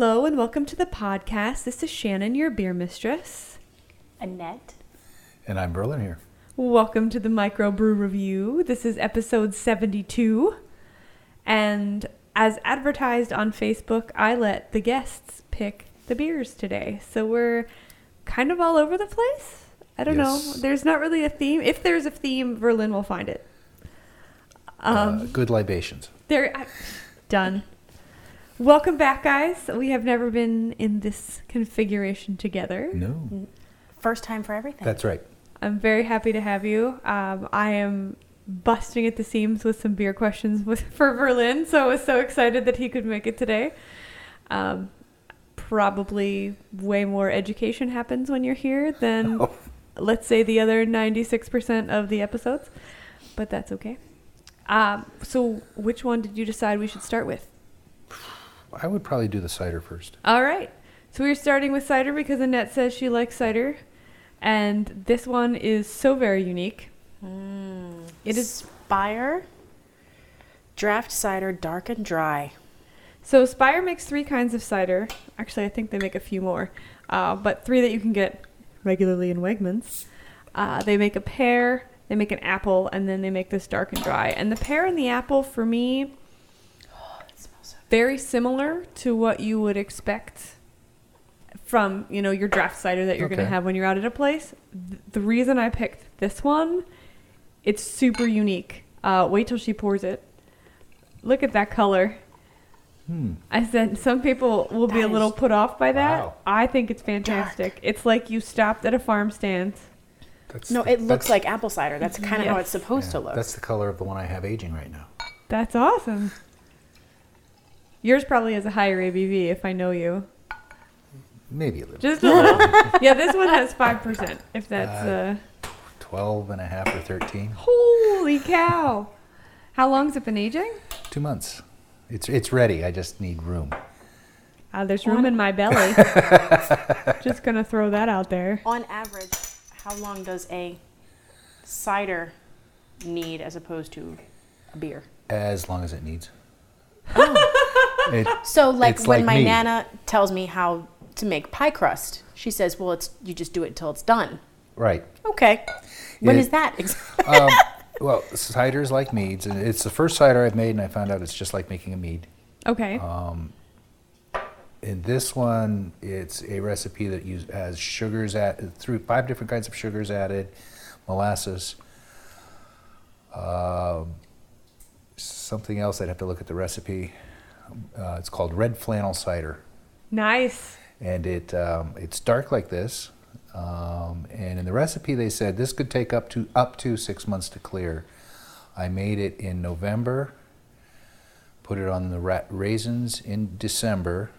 Hello and welcome to the podcast. This is Shannon, your beer mistress. Annette. And I'm Verlyn here. Welcome to the Microbrew Review. This is episode 72. And as advertised on Facebook, I let the guests pick the beers today. So we're kind of all over the place. I don't know. There's not really a theme. If there's a theme, Verlyn will find it. Um, uh, good libations. There, I, done. Welcome back, guys. We have never been in this configuration together. No, First time for everything. that's right. I'm very happy to have you. Um, I am busting at the seams with some beer questions with for Verlyn, so I was so excited that he could make it today. Um, probably way more education happens when you're here than, Oh. let's say, the other 96% of the episodes, but that's okay. Um, so, which one did you decide we should start with? I would probably do the cider first. All right. So we're starting with cider because Annette says she likes cider. And this one is so very unique. Mm. It is Spire draft cider dark and dry. so Spire makes three kinds of cider. Actually, I think they make a few more, uh, but three that you can get regularly in Wegmans. Uh, they make a pear, they make an apple, and then they make this dark and dry. And the pear and the apple, for me, It smells so very similar to what you would expect from you know your draft cider that you're going to have when you're out at a place. Th- the reason I picked this one, it's super unique. Uh, wait till she pours it. Look at that color. Hmm. I said some people will be a little put off by that. Wow. I think it's fantastic. It's like you stopped at a farm stand. That's No, it looks like apple cider. That's kind of how it's supposed yeah, to look. That's the color of the one I have aging right now. That's awesome. Yours probably has a higher ABV if I know you. Maybe a little. Just a little. yeah, this one has 5%, if that's. Uh, Uh, 12 and a half or 13. holy cow. How long's it been aging? Two months. It's, it's ready. I just need room. Uh, there's room in my belly. Just gonna throw that out there. On average, how long does a cider need as opposed to a beer? As long as it needs. Oh. It, So, like It's when like my me. nana tells me how to make pie crust, she says, "Well, it's you just do it until it's done." right. Okay. When Yeah. is that? ex- Um, well, cider's like meads. and It's the first cider I've made, and I found out it's just like making a mead. Okay. Um, in this one, it's a recipe that use, has sugars at through five different kinds of sugars added, molasses. Um something else I'd have to look at the recipe. Uh, it's called red flannel cider, nice. and it um, it's dark like this. Um, and in the recipe, they said this could take up to up to six months to clear. I made it in November. Put it on the ra- raisins in December,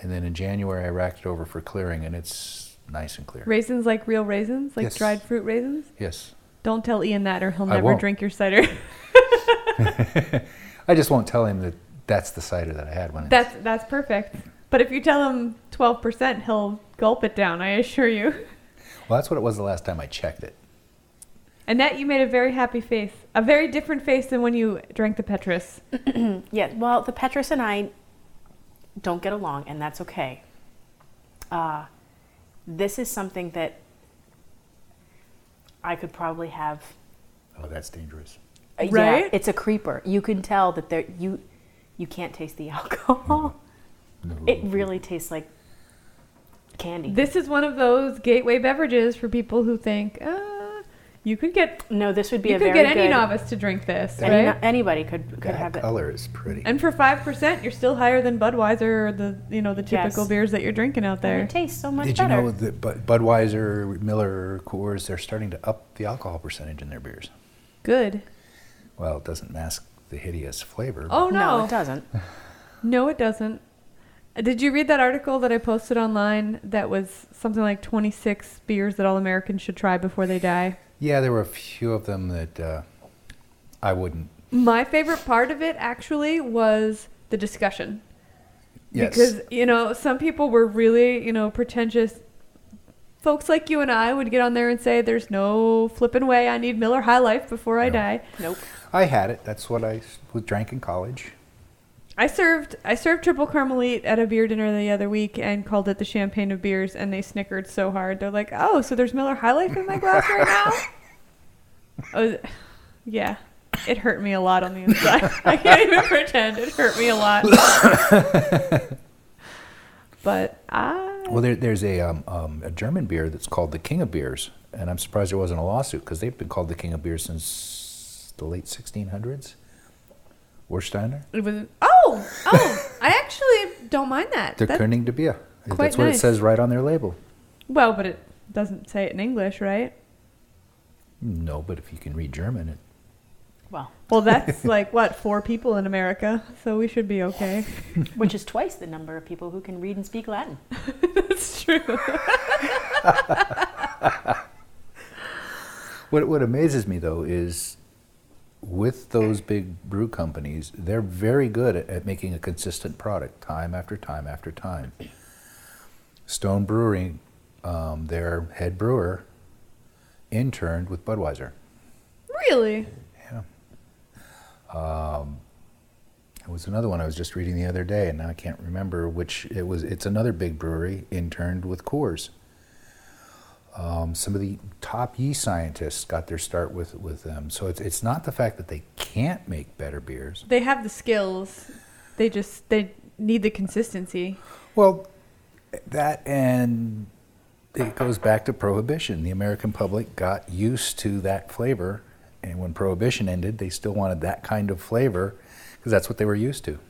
and then in January I racked it over for clearing, and it's nice and clear. Raisins like real raisins? Like Yes. dried fruit raisins? Yes, Don't tell Ian that or he'll never drink your cider. I just won't tell him that that's the cider that I had when. I That's that's perfect. But if you tell him 12%, he'll gulp it down, I assure you. well, that's what it was the last time I checked it. Annette, you made a very happy face. A very different face than when you drank the Petrus. Yeah, well, the Petrus and I don't get along, and that's okay. Uh, this is something that I could probably have. Oh, that's dangerous. Uh, yeah, it's a creeper. You can tell that there you you can't taste the alcohol. No. It really tastes like candy. This is one of those gateway beverages for people who think, uh, you could get no, this would be you a could very get any novice to drink this, any- right? anybody could could that have it. color is pretty. And for five percent, you're still higher than Budweiser or the you know the typical Yes. beers that you're drinking out And there. it tastes so much Did better. you know that Budweiser, Miller, Coors, they're starting to up the alcohol percentage in their beers? Good. Well, it doesn't mask the hideous flavor. but- Oh no, no, it doesn't. no, it doesn't. Uh, Did you read that article that I posted online that was something like 26 beers that all Americans should try before they die? Yeah, there were a few of them that uh, I wouldn't. My favorite part of it actually was the discussion. Yes. Because, you know, some people were really, you know, pretentious. Folks like you and I would get on there and say, there's no flipping way. I need Miller High Life before I No. die. Nope. I had it. That's what I was drank in college. I served I served Tripel Karmeliet at a beer dinner the other week and called it the champagne of beers, and they snickered so hard. They're like, "Oh, so there's Miller High Life in my glass right now?" Was, yeah, it hurt me a lot on the inside. I can't even pretend it hurt me a lot. but I Well, there, there's a, um, um, a German beer that's called the King of Beers, and I'm surprised there wasn't a lawsuit because they've been called the King of Beers since the late 1600s. Warsteiner? it was oh oh I actually don't mind that. Der That- König de Bier. quite That's what nice. it says right on their label. well, but it doesn't say it in English, right? No, but if you can read German, it, Well, Well, that's like what four people in America, so we should be okay. which is twice the number of people who can read and speak Latin. That's true. What, what amazes me though is with those big brew companies, they're very good at, at making a consistent product time after time after time. Stone Brewery, um, their head brewer, interned with Budweiser. Really? Yeah. Um, it was another one I was just reading the other day, and now I can't remember which it was. It's another big brewery interned with Coors. Um, some of the top yeast scientists got their start with, with them. So it's, it's not the fact that they can't make better beers. They have the skills. They just they need the consistency. Well, that and it goes back to prohibition. The American public got used to that flavor, and when prohibition ended, they still wanted that kind of flavor because that's what they were used to.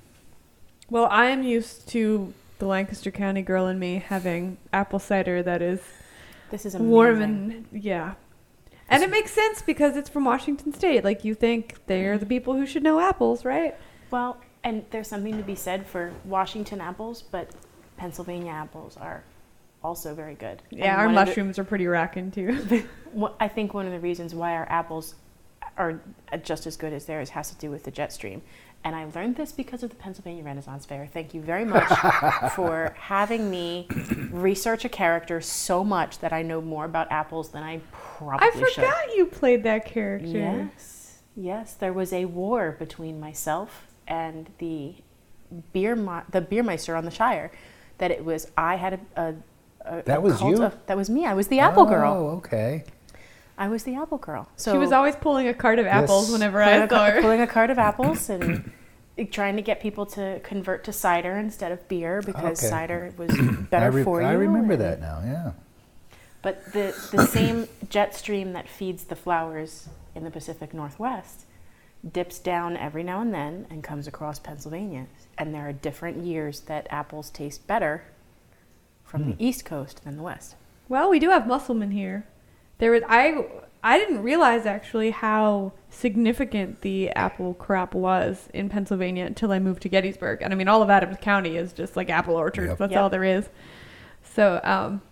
Well, I am used to the Lancaster County girl in me having apple cider that is This is amazing. warm and yeah. And it makes sense because it's from Washington State. Like you think they're the people who should know apples, right? Well, and there's something to be said for Washington apples, but Pennsylvania apples are also very good. Yeah, And our of the- mushrooms are pretty rocking too. I think one of the reasons why our apples are just as good as theirs has to do with the jet stream. And I learned this because of the Pennsylvania Renaissance Fair. Thank you very much for having me research a character so much that I know more about apples than I probably should. I should. forgot you played that character. Yes, yes. There was a war between myself and the beer mi- the beermeister on the Shire. That it was I had a, a, a That was you? of- that was me. I was the apple girl. Oh, okay. I was the apple girl. So she was always pulling a cart of apples Yes. whenever I I a, saw her. pulling a cart of apples and trying to get people to convert to cider instead of beer because Okay. cider was better re- for you. I remember and- that now. Yeah. But the, the same jet stream that feeds the flowers in the Pacific Northwest dips down every now and then and comes across Pennsylvania. And there are different years that apples taste better from Hmm. the East Coast than the West. Well, we do have Musselman here. There was I I didn't realize actually how significant the apple crop was in Pennsylvania until I moved to Gettysburg. And I mean all of Adams County is just like apple orchards. Yep. That's Yep. all there is. So, um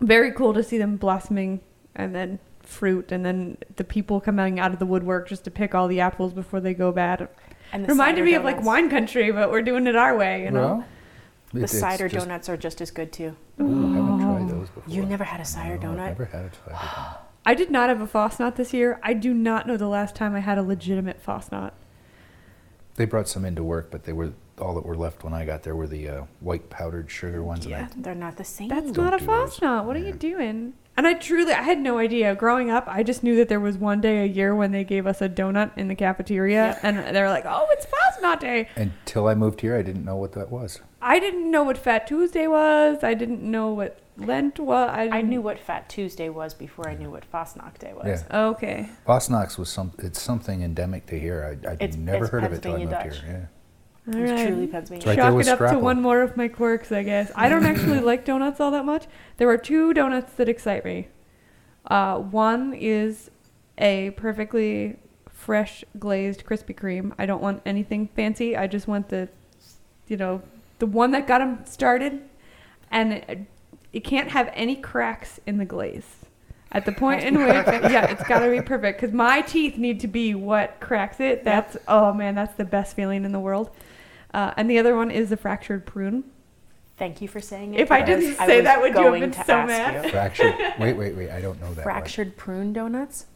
very cool to see them blossoming and then fruit and then the people coming out of the woodwork just to pick all the apples before they go bad. And the Reminded cider me of like wine country, but we're doing it our way, you know. Well, The it- it's cider just- donuts are just as good too. Ooh, I haven't tried those before. You never had a cider No, I've donut? never had a cider donut. I did not have a Fasnacht this year. I do not know the last time I had a legitimate Fasnacht. They brought some into work, but they were all that were left when I got there were the uh, white powdered sugar ones. Yeah, And they're not the same. That's Don't not a do those. Fasnacht. What are you doing? And I truly, I had no idea. Growing up, I just knew that there was one day a year when they gave us a donut in the cafeteria, Yep. and they were like, "Oh, it's Fasnacht Day." Until I moved here, I didn't know what that was. I didn't know what Fat Tuesday was. I didn't know what Lent was. I, I knew what Fat Tuesday was before I knew what Fasnacht Day was. Yeah. Okay. Bosnox was some. It's something endemic to here. I, I'd It's- never it's heard of it till I moved Pennsylvania here. Yeah. All It's right. truly Pennsylvania. It's right there Chalk it up to one more of my quirks, I guess. I don't actually like donuts all that much. There are two donuts that excite me. Uh, one is a perfectly fresh glazed Krispy Kreme. I don't want anything fancy. I just want the, you know, the one that got them started, and it, it can't have any cracks in the glaze. At the point in which, yeah, it's got to be perfect because my teeth need to be what cracks it. That's oh man, that's the best feeling in the world. Uh, and the other one is the fractured prune. Thank you for saying it. If I didn't say was that, would you have going been so mad? Fractured. wait, wait, wait. I don't know that. one. Fractured prune donuts.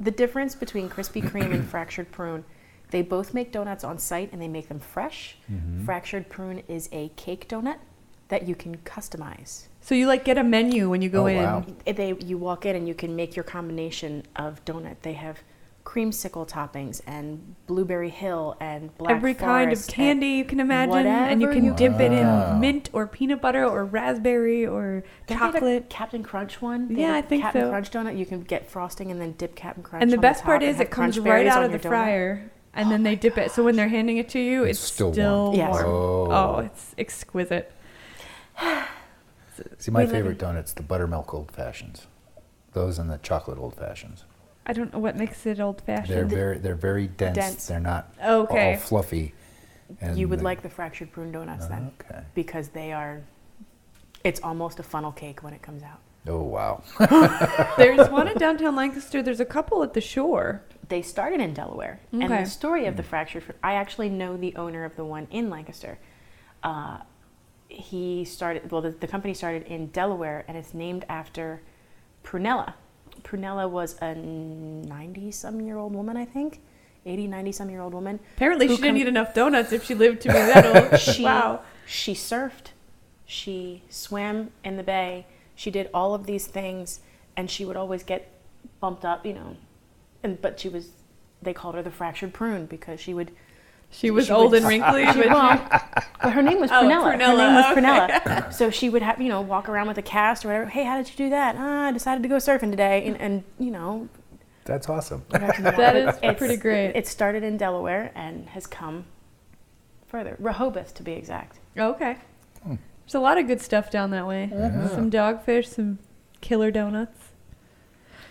The difference between Krispy Kreme and fractured prune, They both make donuts on site and they make them fresh. Mhm. Fractured Prune is a cake donut that you can customize. So you like get a menu when you go Oh, in. wow. They, you walk in and you can make your combination of donut. They have creamsicle toppings and blueberry hill and black Every kind of candy you can imagine, and you can you dip it in mint or peanut butter or raspberry or Don't they have a chocolate. Captain Crunch one. They Yeah, have I a think Captain so. Crunch donut. You can get frosting and then dip Captain Crunch. And the on best top part is it comes right out of the your donut. fryer, and Oh then they my dip it. So when they're handing it to you, it's, It's still still, warm. Yes. Oh. Oh, it's exquisite. See, my We favorite donuts, the buttermilk old fashions. Those and the chocolate old fashions. I don't know what makes it old fashioned. They're fashioned. very, they're very dense. Dense. They're not Okay. all fluffy. And You would they- like the fractured prune donuts then, Okay. because they are. It's almost a funnel cake when it comes out. Oh wow. There's one in downtown Lancaster. There's a couple at the shore. They started in Delaware, and Okay. the story of the fractured. Fr- I actually know the owner of the one in Lancaster. Uh, he started. Well, the, the company started in Delaware, and it's named after Prunella. Prunella was a 90 some year old woman, I think. 80, 90 some year old woman. Apparently, she didn't come- eat enough donuts if she lived to be that old. She, wow. She surfed. She swam in the bay. She did all of these things, and she would always get bumped up, you know. And but she was, they called her the fractured prune because she would. She was she old would- and wrinkly. She, but well, but her name was Oh, Prunella. Her name was okay. Prunella. So she would have, you know, walk around with a cast or whatever. Hey, how did you do that? Ah, I decided to go surfing today, and, and you know, That's awesome. That is It's- pretty great. It started in Delaware and has come further, Rehoboth to be exact. Okay. Hmm. There's a lot of good stuff down that way. Yeah. Some dogfish, some killer donuts.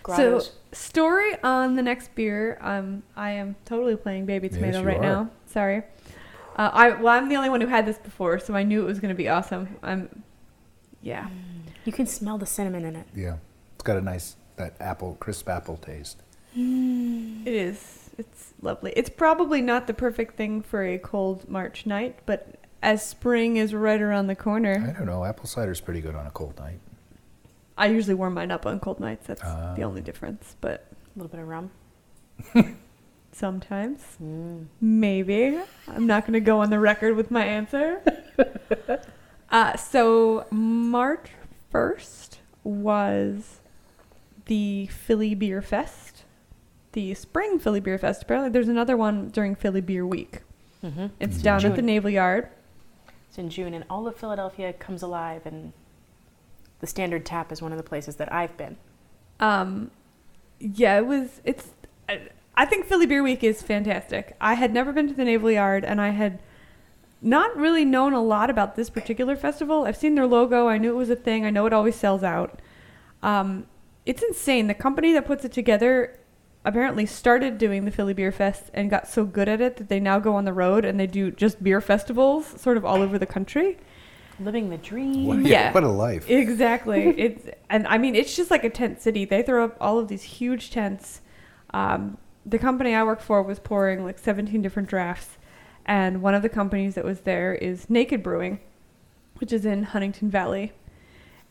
Grottos. So, story on the next beer. Um, I am totally playing baby tomato you right are. now. Sorry. Uh, I well, I'm the only one who had this before, so I knew it was going to be awesome. I'm, yeah. You can smell the cinnamon in it. Yeah. It's got a nice that apple crisp apple taste. It is. It's lovely. It's probably not the perfect thing for a cold March night, but as spring is right around the corner. I don't know. Apple cider's pretty good on a cold night. I usually warm mine up on cold nights. That's Ah. the only difference. But A little bit of rum. sometimes, Mm. maybe. I'm not going to go on the record with my answer. uh, so March 1st was the Philly Beer Fest, the Spring Philly Beer Fest. Apparently, there's another one during Philly Beer Week. hmm It's down at the Naval Yard. It's in June, and all of Philadelphia comes alive, and the Standard Tap is one of the places that I've been. Um, yeah, it was. It's. I, I think Philly Beer Week is fantastic. I had never been to the Naval Yard, and I had not really known a lot about this particular festival. I've seen their logo. I knew it was a thing. I know it always sells out. Um, it's insane. The company that puts it together apparently started doing the Philly Beer Fest and got so good at it that they now go on the road and they do just beer festivals sort of all over the country. Living the dream. What, Yeah. What a life. Exactly. it's and I mean it's just like a tent city. They throw up all of these huge tents. Um, the company I work for was pouring like 17 different drafts, and one of the companies that was there is Naked Brewing, which is in Huntingdon Valley,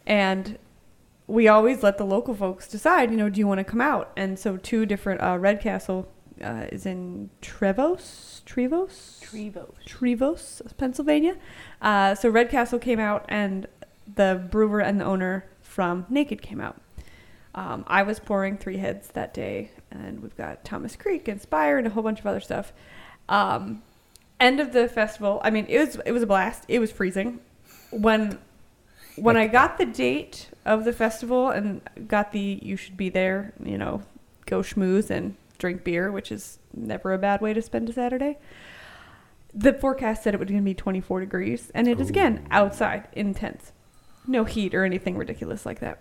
and we always let the local folks decide. You know, do you want to come out? And so two different uh, Red Castle uh, is in Trevose, Trevose, Trevo. Trevose, Pennsylvania. Uh, so Red Castle came out, and the brewer and the owner from Naked came out. Um, I was pouring three heads that day, and we've got Thomas Creek and Spire and a whole bunch of other stuff. Um, end of the festival. I mean, it was it was a blast. It was freezing when when I got the date of the festival and got the you should be there. You know, go schmooze and drink beer, which is never a bad way to spend a Saturday the forecast said it was going to be 24 degrees, and it is again outside in tents, no heat or anything ridiculous like that.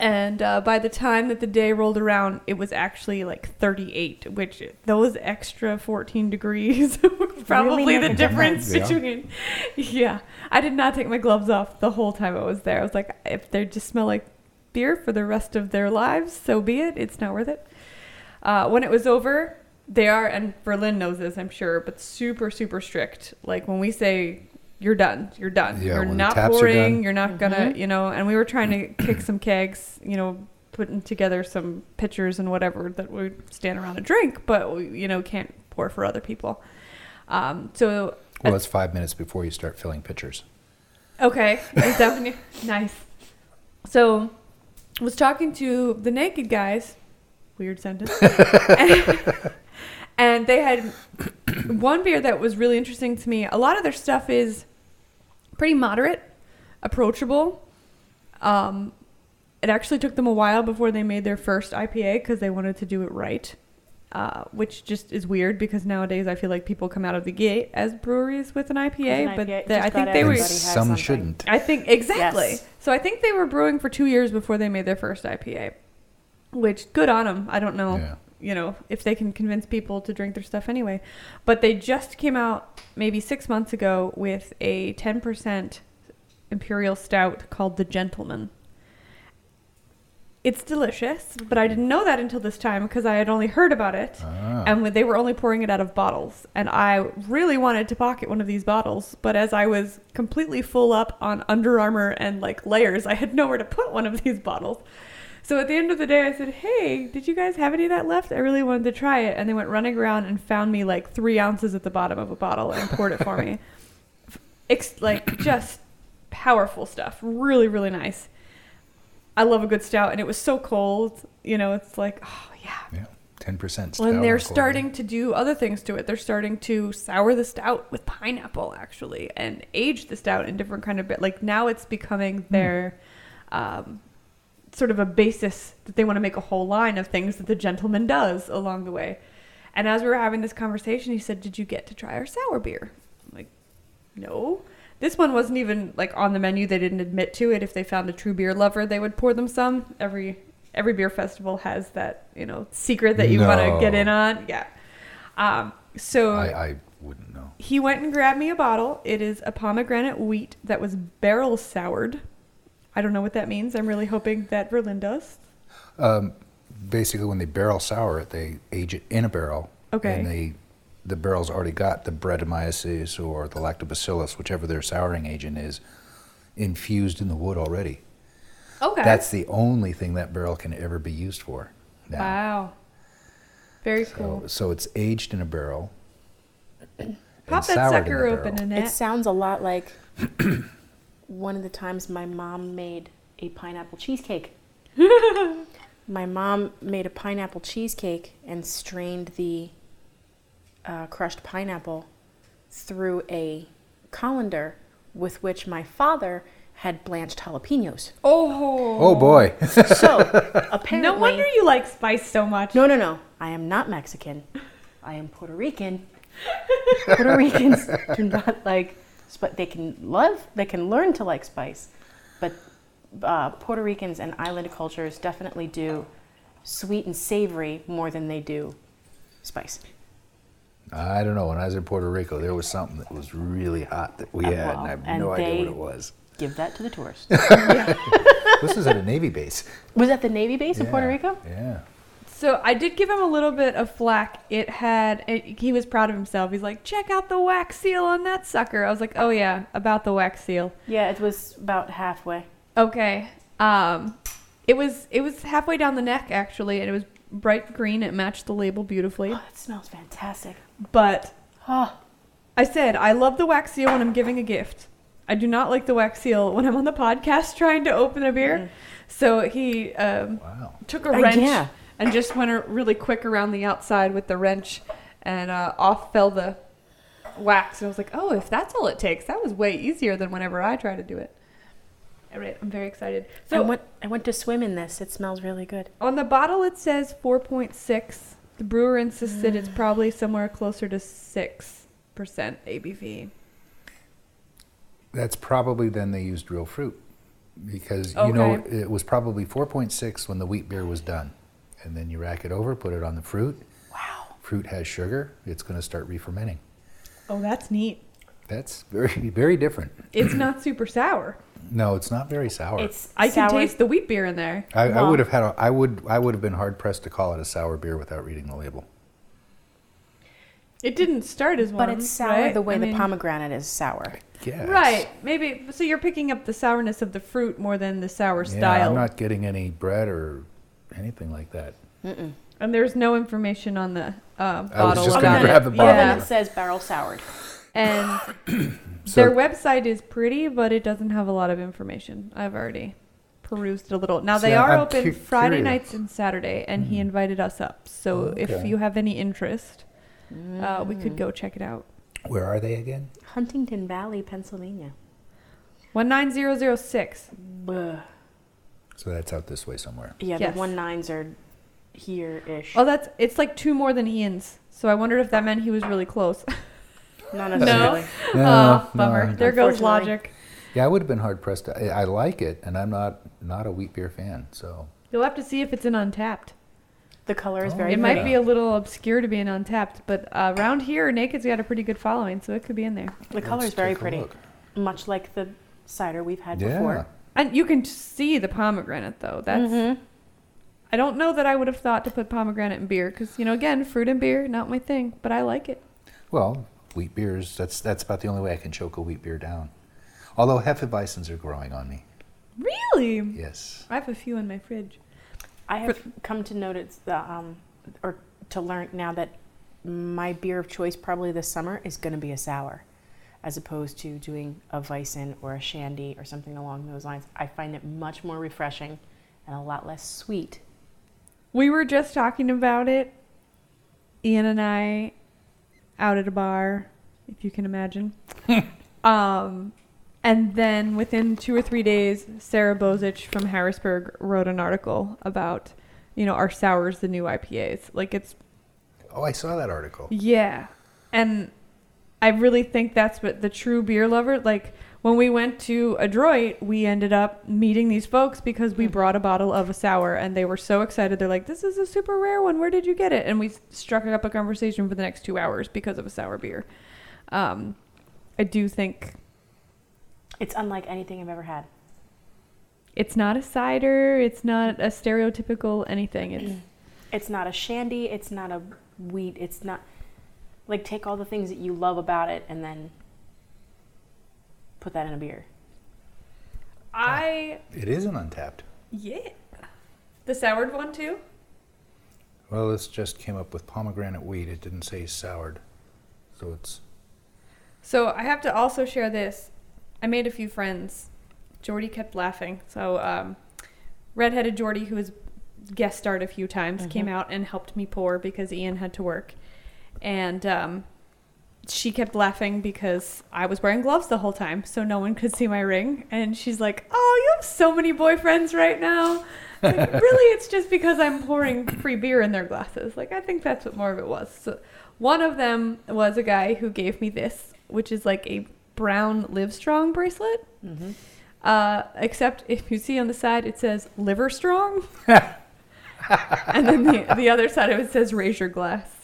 And uh, by the time that the day rolled around, it was actually like 38, which those extra 14 degrees were probably make the difference difference. Yeah. between. Yeah, I did not take my gloves off the whole time I was there. I was like, if they just smell like beer for the rest of their lives, so be it. It's not worth it. Uh, when it was over, they are, and Verlyn knows this, I'm sure, but super, super strict. Like when we say you're done, you're done. Yeah, you're not taps pouring. You're not gonna, Mhm. you know. And we were trying to kick some kegs, you know, putting together some pitchers and whatever that we stand around and drink, but we, you know, can't pour for other people. Um, so Well, it's five minutes before you start filling pitchers. Okay, definitely nice. So, I was talking to the naked guys. Weird sentence. and, and they had one beer that was really interesting to me. A lot of their stuff is pretty moderate, approachable. Um, it actually took them a while before they made their first IPA because they wanted to do it right. Uh, which just is weird because nowadays I feel like people come out of the gate as breweries with an IPA, an but IPA, they- I think they were everybody some something. shouldn't. I think exactly. Yes. So I think they were brewing for two years before they made their first IPA, which good on them. I don't know, Yeah. You know, if they can convince people to drink their stuff anyway. But they just came out maybe six months ago with a 10% imperial stout called the Gentleman. It's delicious, but I didn't know that until this time because I had only heard about it Ah. and when they were only pouring it out of bottles and i really wanted to pocket one of these bottles but as i was completely full up on Under Armour and like layers i had nowhere to put one of these bottles so at the end of the day i said hey did you guys have any of that left? I really wanted to try it. And they went running around and found me like three ounces at the bottom of a bottle and poured it for me. Ex- like just powerful stuff. Really really nice. I love a good stout and it was so cold you know it's like oh yeah. Yeah, ten percent. when they're starting to do other things to it they're starting to sour the stout with pineapple actually and age the stout in different kind of bit like now it's becoming their um, sort of a basis that they want to make a whole line of things that the gentleman does along the way. And as we were having this conversation he said did you get to try our sour beer? I'm like no. This one wasn't even like on the menu they didn't admit to it. If they found a true beer lover they would pour them some. Every every beer festival has that you know secret that you want to get in on. Yeah. Um, so I, I wouldn't know. he went and grabbed me a bottle. It is a pomegranate wheat that was barrel soured i don't know what that means i'm really hoping that Verlyn does Um, basically, when they barrel sour it, they age it in a barrel. Okay. And they, the barrel's already got the Brettanomyces or the Lactobacillus, whichever their souring agent is, infused in the wood already. okay That's the only thing that barrel can ever be used for. Now. wow very So, cool so it's aged in a barrel. pop that soured in sucker open barrel. Annette. It sounds a lot like one of the times my mom made a pineapple cheesecake. my mom made a pineapple cheesecake and strained the uh, crushed pineapple through a colander with which my father had blanched jalapenos. oh Oh boy. So apparently, no wonder you like spice so much No, no, no. I am not Mexican. I am Puerto Rican. Puerto Ricans do not like, but they can love, they can learn to like spice. But uh, Puerto Ricans and island cultures definitely do sweet and savory more than they do spice. I don't know. When I was in Puerto Rico, there was something that was really hot that we Uh, had, well, and I have and no idea what it was. Give that to the tourists. this was at a Navy base. Was that the Navy base in Puerto Rico? Yeah. So I did give him a little bit of flack. It had it, he was proud of himself. He's like, check out the wax seal on that sucker. I was like, oh yeah, about the wax seal. Yeah, it was about halfway. Okay. Um, it was it was halfway down the neck actually, and it was bright green. It matched the label beautifully. Oh, it smells fantastic. But Oh, I said I love the wax seal when I'm giving a gift. I do not like the wax seal when I'm on the podcast trying to open a beer. Mm. So he um, Wow. took a Uh, wrench yeah. And just went really quick around the outside with the wrench, and uh, off fell the wax. And I was like, oh, if that's all it takes, that was way easier than whenever I try to do it. All right, I'm very excited. I So went, I went to swim in this. It smells really good. on the bottle it says 4.6. The brewer insisted it's probably somewhere closer to six percent ABV. That's probably then they used real fruit because you know it was probably 4.6 when the wheat beer was done, and then you rack it over, put it on the fruit. Wow. Fruit has sugar; it's going to start re-fermenting. Oh, that's neat. That's very very different. It's not super sour. No, it's not very sour. It's I can taste the wheat beer in there. I, I would have had a, I would I would have been hard pressed to call it a sour beer without reading the label. It didn't start as one, But it's sour right? the way I the mean- pomegranate is sour. Yeah. Right. Maybe so you're picking up the sourness of the fruit more than the sour Yeah, style. I'm not getting any bread or anything like that. Mm-mm. and there's no information on the uh, was bottle just gonna grab the bottle. Yeah. it says barrel soured. And So- their website is pretty, but it doesn't have a lot of information. I've already perused a little. Now they See, are I'm open cu- Friday curious. nights and Saturday, and he Mhm. invited us up. So Oh, if you have any interest, uh, we Mm. could go check it out. Where are they again? Huntingdon Valley, Pennsylvania. One nine zero zero six. Buh. So that's out this way somewhere. Yeah, Yes. the one nines are here ish. Oh, that's it's like two more than Ian's. So I wondered if that meant he was really close. Not necessarily. oh, bummer. no. there goes logic. Yeah, I would have been hard pressed. To, I, I like it, and I'm not not a wheat beer fan. So You'll have to see if it's an Untappd. The color is Oh, very It yeah. might be a little obscure to be an Untappd, but uh, around here, Naked's got a pretty good following, so it could be in there. The color is very pretty, look. much like the cider we've had Yeah. before. And you can see the pomegranate though. That's Mhm. I don't know that I would have thought to put pomegranate in beer because you know again fruit and beer not my thing, but I like it. Well, wheat beers. That's that's about the only way I can choke a wheat beer down. Although Hefeweizens are growing on me. Really, Yes. I have a few in my fridge. I have come to notice the um, or to learn now that my beer of choice probably this summer is going to be a sour, as opposed to doing a Weissen or a Shandy or something along those lines. I find it much more refreshing and a lot less sweet. We were just talking about it, Ian and I, out at a bar, if you can imagine. um, and then within two or three days, Sarah Bozich from Harrisburg wrote an article about, you know, our sours, the new IPAs. Like it's Oh, I saw that article. Yeah. And I really think that's what the true beer lover like when we went to Adroit, we ended up meeting these folks because we Mhm. brought a bottle of a sour and they were so excited. They're like, "This is a super rare one. Where did you get it?" And we struck up a conversation for the next 2 hours because of a sour beer. Um I do think It's unlike anything I've ever had. it's not a cider, it's not a stereotypical anything. It's It's not a Shandy. It's not a wheat. It's not like take all the things that you love about it and then put that in a beer. I It is an Untappd. yeah. The soured one too? Well, this just came up with pomegranate wheat. It didn't say soured, so it's So I have to also share this. I made a few friends. Jordy kept laughing. So um, redheaded Jordy, who has guest starred a few times, came out and helped me pour because Ian had to work, and um, she kept laughing because I was wearing gloves the whole time, so no one could see my ring. And she's like, "Oh, you have so many boyfriends right now." Like, really, it's just because I'm pouring free beer in their glasses. Like, I think that's what more of it was. So, one of them was a guy who gave me this, which is like a brown Livestrong bracelet. Mm-hmm. Uh, except if you see on the side, it says Liver Strong. and then the, the other side of it says Raise Your Glass.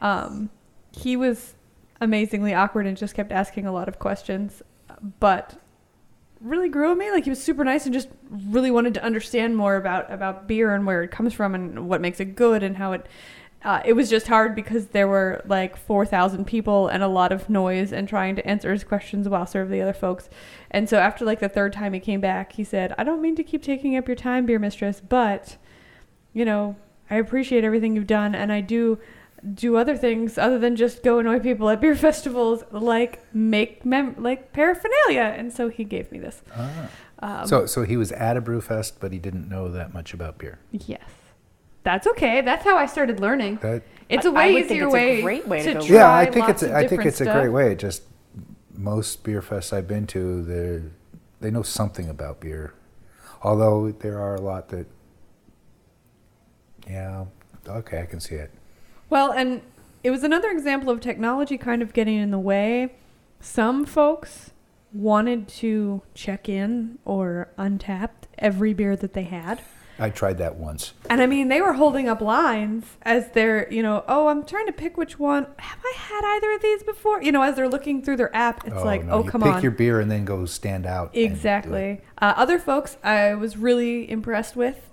Um, he was amazingly awkward and just kept asking a lot of questions, but really grew on me. Like he was super nice and just really wanted to understand more about about beer and where it comes from and what makes it good and how it. Uh, it was just hard because there were like 4,000 people and a lot of noise and trying to answer his questions while serve the other folks. And so after like the third time he came back, he said, I don't mean to keep taking up your time, beer mistress, but, you know, I appreciate everything you've done and I do do other things other than just go annoy people at beer festivals, like make mem- like paraphernalia. And so he gave me this. ah. Um, so so he was at a brew fest, but he didn't know that much about beer. yes. That's okay. That's how I started learning. That, It's a way would think easier it's a way, great way to go. try yeah, I think lots it's of I think different it's a great way. Just most beer fests I've been to, they they know something about beer, although there are a lot that. Yeah, okay, I can see it. Well, and it was another example of technology kind of getting in the way. Some folks wanted to check in or Untappd every beer that they had. I tried that once. And I mean, they were holding up lines as they're, you know, oh, I'm trying to pick which one. Have I had either of these before? You know, as they're looking through their app, it's like, no, oh, come pick on. Pick your beer and then go stand out. and do it. Exactly. Uh, other folks I was really impressed with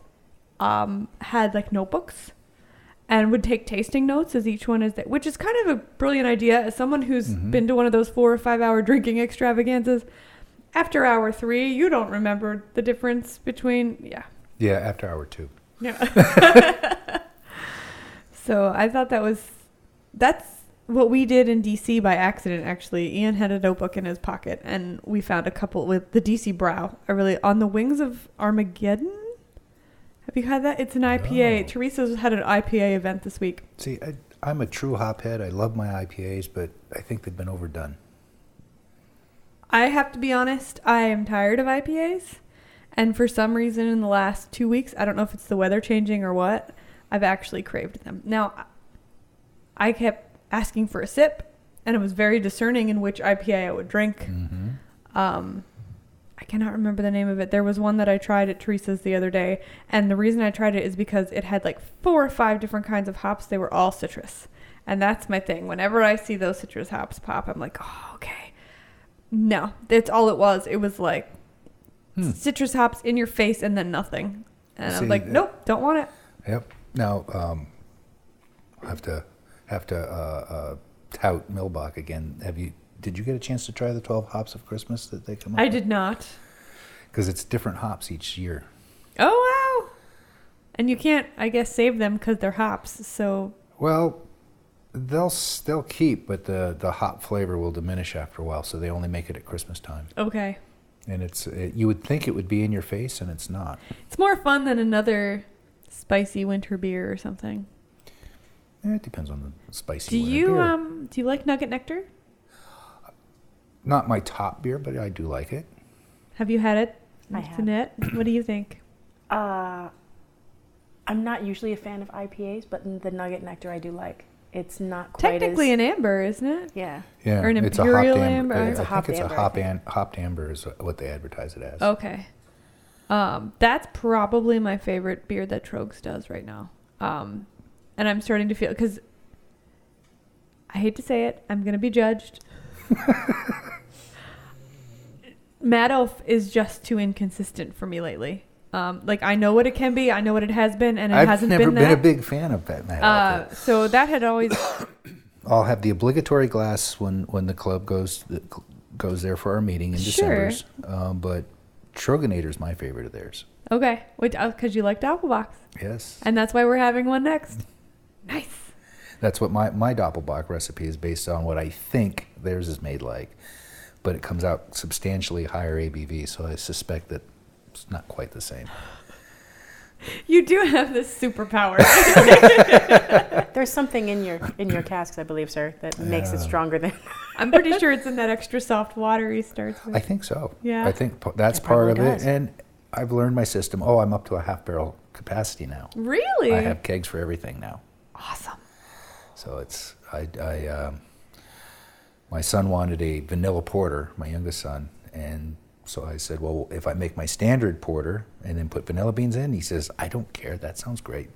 um, had like notebooks and would take tasting notes as each one is there, which is kind of a brilliant idea. As someone who's Mhm. been to one of those four or five hour drinking extravaganzas, after hour three, you don't remember the difference between, yeah. Yeah, after hour two. Yeah. so I thought that was that's what we did in DC by accident. Actually, Ian had a notebook in his pocket, and we found a couple with the DC Brau. I really on the wings of Armageddon. Have you had that? It's an IPA. No. Teresa's had an IPA event this week. See, I, I'm a true hophead. I love my IPAs, but I think they've been overdone. I have to be honest, I am tired of IPAs. And for some reason in the last two weeks, I don't know if it's the weather changing or what, I've actually craved them. Now, I kept asking for a sip, and it was very discerning in which IPA I would drink. Mm-hmm. Um, I cannot remember the name of it. There was one that I tried at Teresa's the other day, and the reason I tried it is because it had like four or five different kinds of hops. They were all citrus, and that's my thing. Whenever I see those citrus hops pop, I'm like, oh, okay. No, that's all it was. It was like Hmm. citrus hops in your face and then nothing, and See, I'm like, nope, don't want it. Yep. Now, um, I have to have to uh, uh, tout Milbach again. Have you? Did you get a chance to try the 12 hops of Christmas that they come up? I did not. Because it's different hops each year. Oh wow! And you can't, I guess, save them because they're hops. So Well, they'll s- they'll keep, but the the hop flavor will diminish after a while. So they only make it at Christmas time, okay, and it's it, you would think it would be in your face, and it's not. it's more fun than another spicy winter beer or something. Eh, it depends on the spicy. Do winter you beer. um do you like Nugget Nectar? Not my top beer, but I do like it. Have you had it? I have. Jeanette, what do you think? Uh, I'm not usually a fan of IPAs, but the Nugget Nectar I do like. It's not quite Technically as an amber, isn't it? yeah. Yeah, Or an it's imperial a hopped amber? amber. It's I a think hopped it's amber, a I hop think. an, hopped amber is what they advertise it as. Okay. Um, that's probably my favorite beer that Tröegs does right now. Um, and I'm starting to feel because I hate to say it, I'm gonna be judged. Mad Elf is just too inconsistent for me lately. Um, like I know what it can be, I know what it has been, and it hasn't been like. I've hasn't never been been, a big fan of that. Mad uh, so that had always I'll have the obligatory glass when, when the club goes goes there for our meeting in Sure. December. Um, but is my favorite of theirs. okay, because you liked Applebox, Yes, and that's why we're having one next. Nice. that's what my my Doppelbock recipe is based on. What I think theirs is made like, but it comes out substantially higher ABV. So I suspect that it's not quite the same. You do have this superpower. There's something in your in your casks, I believe, sir, that makes it stronger than. I'm pretty sure it's in that extra soft water he starts with. I think so. Yeah. I think p- that's It part of probably it. And I've learned my system. Oh, I'm up to a half barrel capacity now. really? I have kegs for everything now. awesome. So it's I, I um, my son wanted a vanilla porter, my youngest son, and so I said, well, if I make my standard porter and then put vanilla beans in, he says, I don't care. That sounds great.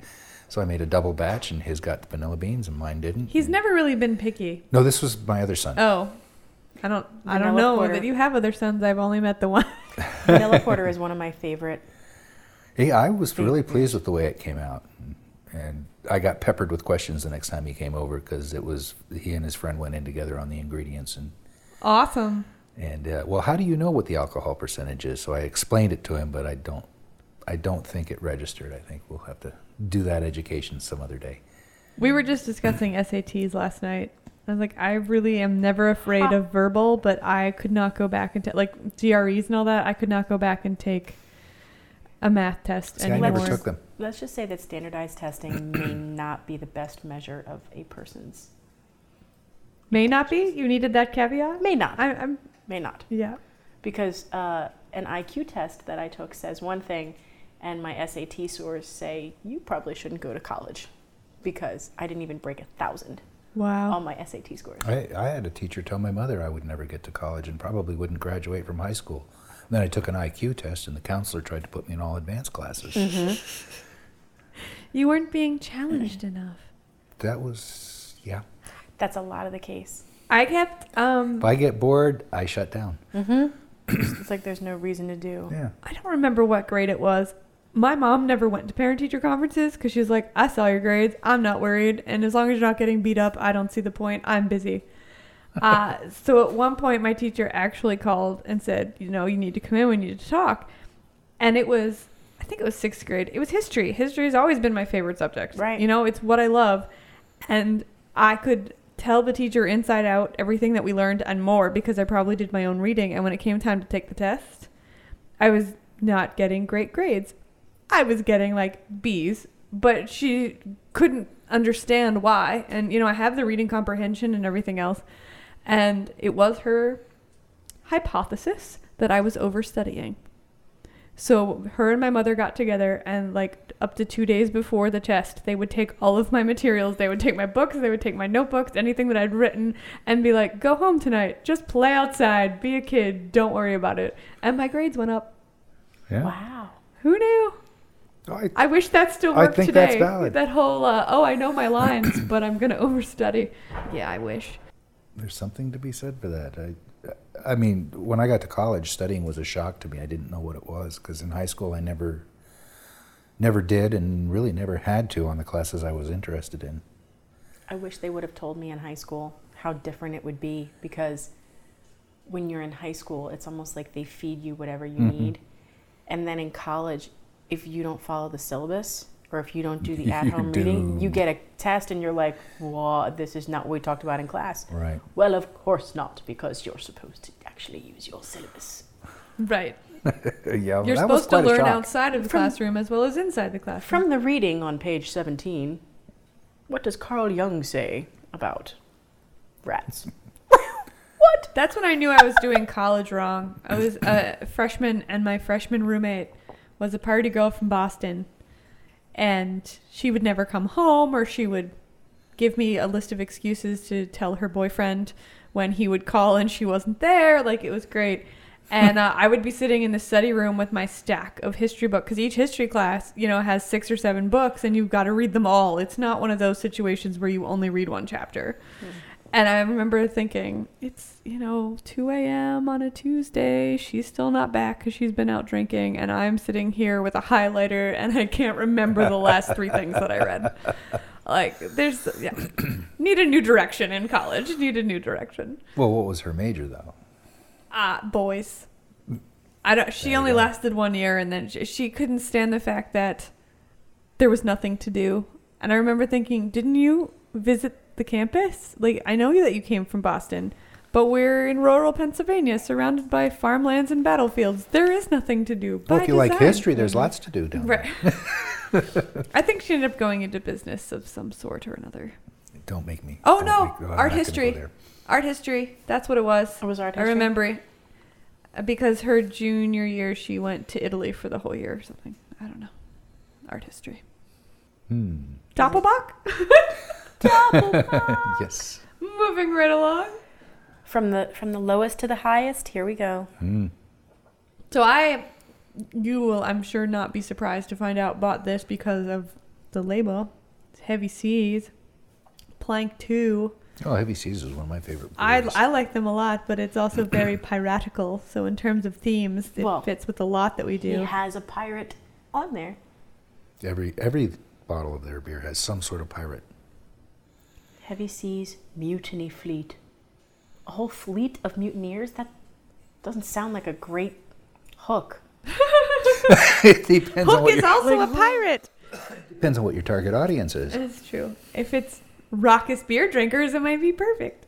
So I made a double batch, and his got the vanilla beans, and mine didn't. He's never really been picky. No, this was my other son. Oh, I don't. I don't know porter. that you have other sons. I've only met the one. Vanilla porter is one of my favorite. Hey, I was really pleased with the way it came out, and I got peppered with questions the next time he came over because it was he and his friend went in together on the ingredients and awesome. and uh, well, how do you know what the alcohol percentage is? So I explained it to him, but I don't I don't think it registered. I think we'll have to do that education some other day. We were just discussing SATs last night. I was like, I really am never afraid of verbal, but I could not go back and take like GREs and all that. I could not go back and take a math test See, I anymore. never took them. Let's just say that standardized testing may not be the best measure of a person's. May not be. You needed that caveat. May not. I, I'm. May not. Yeah. Because uh, an IQ test that I took says one thing, and my SAT scores say you probably shouldn't go to college because I didn't even break a thousand Wow. on my SAT scores. I, I had a teacher tell my mother I would never get to college and probably wouldn't graduate from high school. Then I took an IQ test, and the counselor tried to put me in all advanced classes. you weren't being challenged enough. That was yeah. That's a lot of the case. I kept. Um. If I get bored, I shut down. It's like there's no reason to do. Yeah. I don't remember what grade it was. My mom never went to parent teacher conferences because she was like, I saw your grades. I'm not worried. And as long as you're not getting beat up, I don't see the point. I'm busy. uh, so at one point, my teacher actually called and said, You know, you need to come in. We need to talk. And it was, I think it was sixth grade. It was history. History has always been my favorite subject. Right. You know, it's what I love. And I could tell the teacher inside out everything that we learned and more because I probably did my own reading. And when it came time to take the test, I was not getting great grades. I was getting like B's, but she couldn't understand why. And, you know, I have the reading comprehension and everything else. And it was her hypothesis that I was overstudying. So her and my mother got together and like up to 2 days before the test, they would take all of my materials, they would take my books, they would take my notebooks, anything that I'd written and be like, "Go home tonight. Just play outside. Be a kid. Don't worry about it." And my grades went up. Yeah. Wow. Who knew? I, I wish that still I worked think today. that's valid. That whole uh, oh, I know my lines, but I'm going to overstudy. Yeah, I wish. There's something to be said for that. I, I mean, when I got to college, studying was a shock to me. I didn't know what it was because in high school I never, never did, and really never had to on the classes I was interested in. I wish they would have told me in high school how different it would be because when you're in high school, it's almost like they feed you whatever you Mhm. need. And then in college, if you don't follow the syllabus or if you don't do the at-home reading, you get a test and you're like, well, this is not what we talked about in class. Right. Well, of course not, because you're supposed to actually use your syllabus. Right. yeah, You're that was supposed to learn outside of the From- classroom as well as inside the classroom. From the reading on page 17, what does Carl Jung say about rats? What? That's when I knew I was doing college wrong. I was a freshman, and my freshman roommate was a party girl from Boston. And she would never come home, or she would give me a list of excuses to tell her boyfriend when he would call and she wasn't there. Like, it was great. And uh, I would be sitting in the study room with my stack of history book because each history class, you know, has six or seven books, and you've got to read them all. It's not one of those situations where you only read one chapter. And I remember thinking, it's, you know, 2 a.m. on a Tuesday. She's still not back because she's been out drinking. And I'm sitting here with a highlighter and I can't remember the last three things that I read. Like, there's, yeah. Need a new direction in college. Need a new direction. Well, what was her major though? Ah, boys. I don't, she only go. lasted one year and then she, she couldn't stand the fact that there was nothing to do. And I remember thinking, didn't you visit the campus? Like, I know that you came from Boston, but we're in rural Pennsylvania surrounded by farmlands and battlefields. There is nothing to do. Well, by if you like history, there's lots to do down Right. I think she ended up going into business of some sort or another. Don't make me. Oh, no, make- I'm art not gonna go history. Art history. That's what it was. It was art history. I remember it. Uh, Because her junior year, she went to Italy for the whole year or something. I don't know. Art history. Hmm. Doppelbock? yes. Moving right along. From the from the lowest to the highest, here we go. Hmm. So I, you will, I'm sure, not be surprised to find out bought this because of the label. It's Heavy Seas, Plank 2. Oh, Heavy Seas is one of my favorite. I, breweries. I like them a lot, but it's also very piratical. So in terms of themes, it Well, fits with a lot that we He do. has a pirate on there. every every bottle of their beer has some sort of pirate. Heavy seas, mutiny fleet. A whole fleet of mutineers? That doesn't sound like a great hook. it depends on Hook what is your, also a pirate. depends on what your target audience is. It's true. If it's raucous beer drinkers, it might be perfect.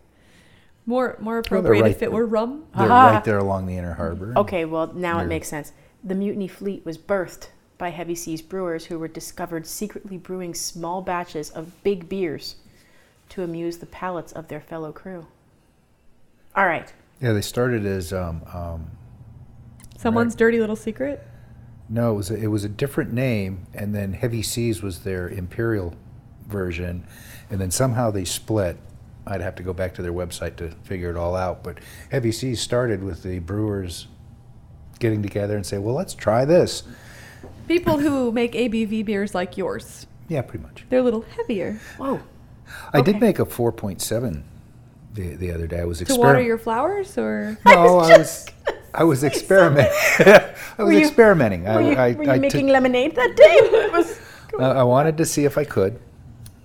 More more they're appropriate right if it were rum. They're Ah. right there along the inner harbor. Okay, well, now it You're- makes sense. The mutiny fleet was birthed by heavy seas brewers who were discovered secretly brewing small batches of big beers to amuse the palates of their fellow crew. All right. Yeah, they started as um, um, Someone's dirty little secret. no, it was a, it was a different name, and then Heavy Seas was their imperial version, and then somehow they split. I'd have to go back to their website to figure it all out. But Heavy Seas started with the brewers getting together and say, "Well, let's try this." People who make ABV beers like yours. Yeah, pretty much. They're a little heavier. Whoa. I did make a 4.7 the the other day. I was To water your flowers or No, I was I was experimenting. I was Were you- experimenting. Were you, I, were you I making took- lemonade that day? Was- I I wanted to see if I could,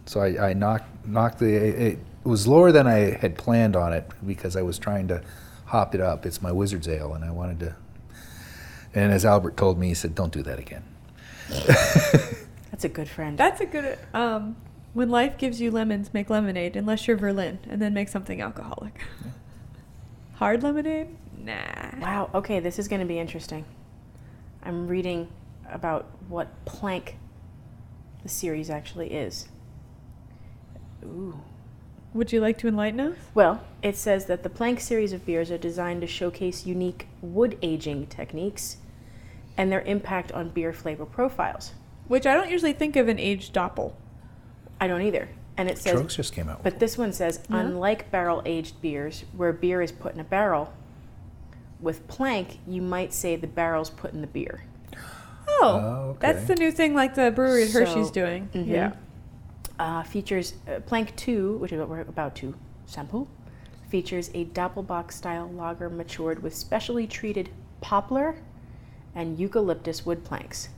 so I, I knocked knocked the. It was lower than I had planned on it because I was trying to hop it up. It's my Wizard's Ale, and I wanted to. And as Albert told me, he said, "Don't do that again." That's a good friend. that's a good um When life gives you lemons, make lemonade, unless you're Verlyn, and then make something alcoholic. Hard lemonade? Nah. Wow. Okay, this is going to be interesting. I'm reading about what Plank, the series, actually is. Ooh. Would you like to enlighten us? Well, it says that the Plank series of beers are designed to showcase unique wood aging techniques and their impact on beer flavor profiles. Which I don't usually think of an aged doppel. I don't either. And it says, Strokes just came out. but this one says, Yeah. unlike barrel aged beers, where beer is put in a barrel, with Plank, you might say the barrel's put in the beer. Oh, Oh, that's the new thing like the brewery at Hershey's So- doing. Mhm. Yeah. uh, features uh, Plank 2, which is what we're about to sample, features a Doppelbock style lager matured with specially treated poplar and eucalyptus wood planks.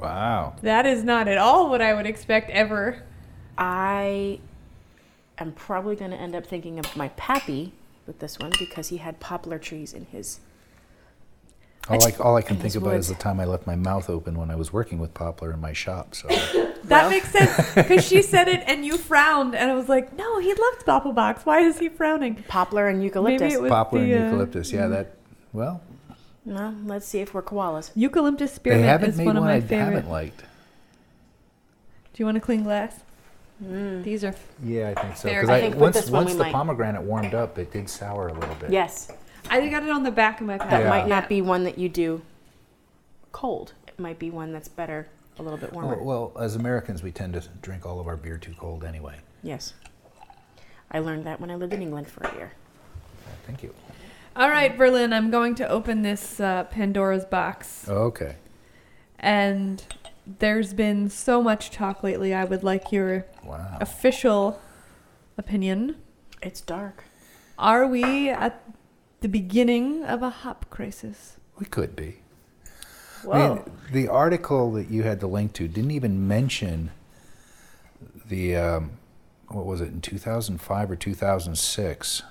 Wow. That is not at all what I would expect ever. I am probably going to end up thinking of my pappy with this one because he had poplar trees in his. All I, all I can think his about is the time I left my mouth open when I was working with Poplar in my shop. So That Well. makes sense because she said it and you frowned, and I was like, "No, he loves Doppelbocks. Why is he frowning?" Poplar and eucalyptus. Maybe it was Poplar the, and uh, eucalyptus. Yeah, that. Well, well, let's see if we're koalas. Eucalyptus they spearmint haven't is made one one, of my I favorite. haven't liked. Do you want a clean glass? Mm. These are. Yeah, I think so. Because I I, think with once this one once we the might- pomegranate warmed up, it did sour a little bit. Yes, I got it on the back of my pack. that Yeah. might not be one that you do cold. It might be one that's better a little bit warmer. Oh, well, as Americans, we tend to drink all of our beer too cold anyway. Yes. I learned that when I lived in England for a year. Thank you. All right, Verlyn. I'm going to open this uh, Pandora's box, Okay. and there's been so much talk lately. I would like your Wow. official opinion. It's dark. Are we at the beginning of a hop crisis? We could be. Whoa. I mean, the article that you had the link to didn't even mention the um, what was it in 2005 or 2006.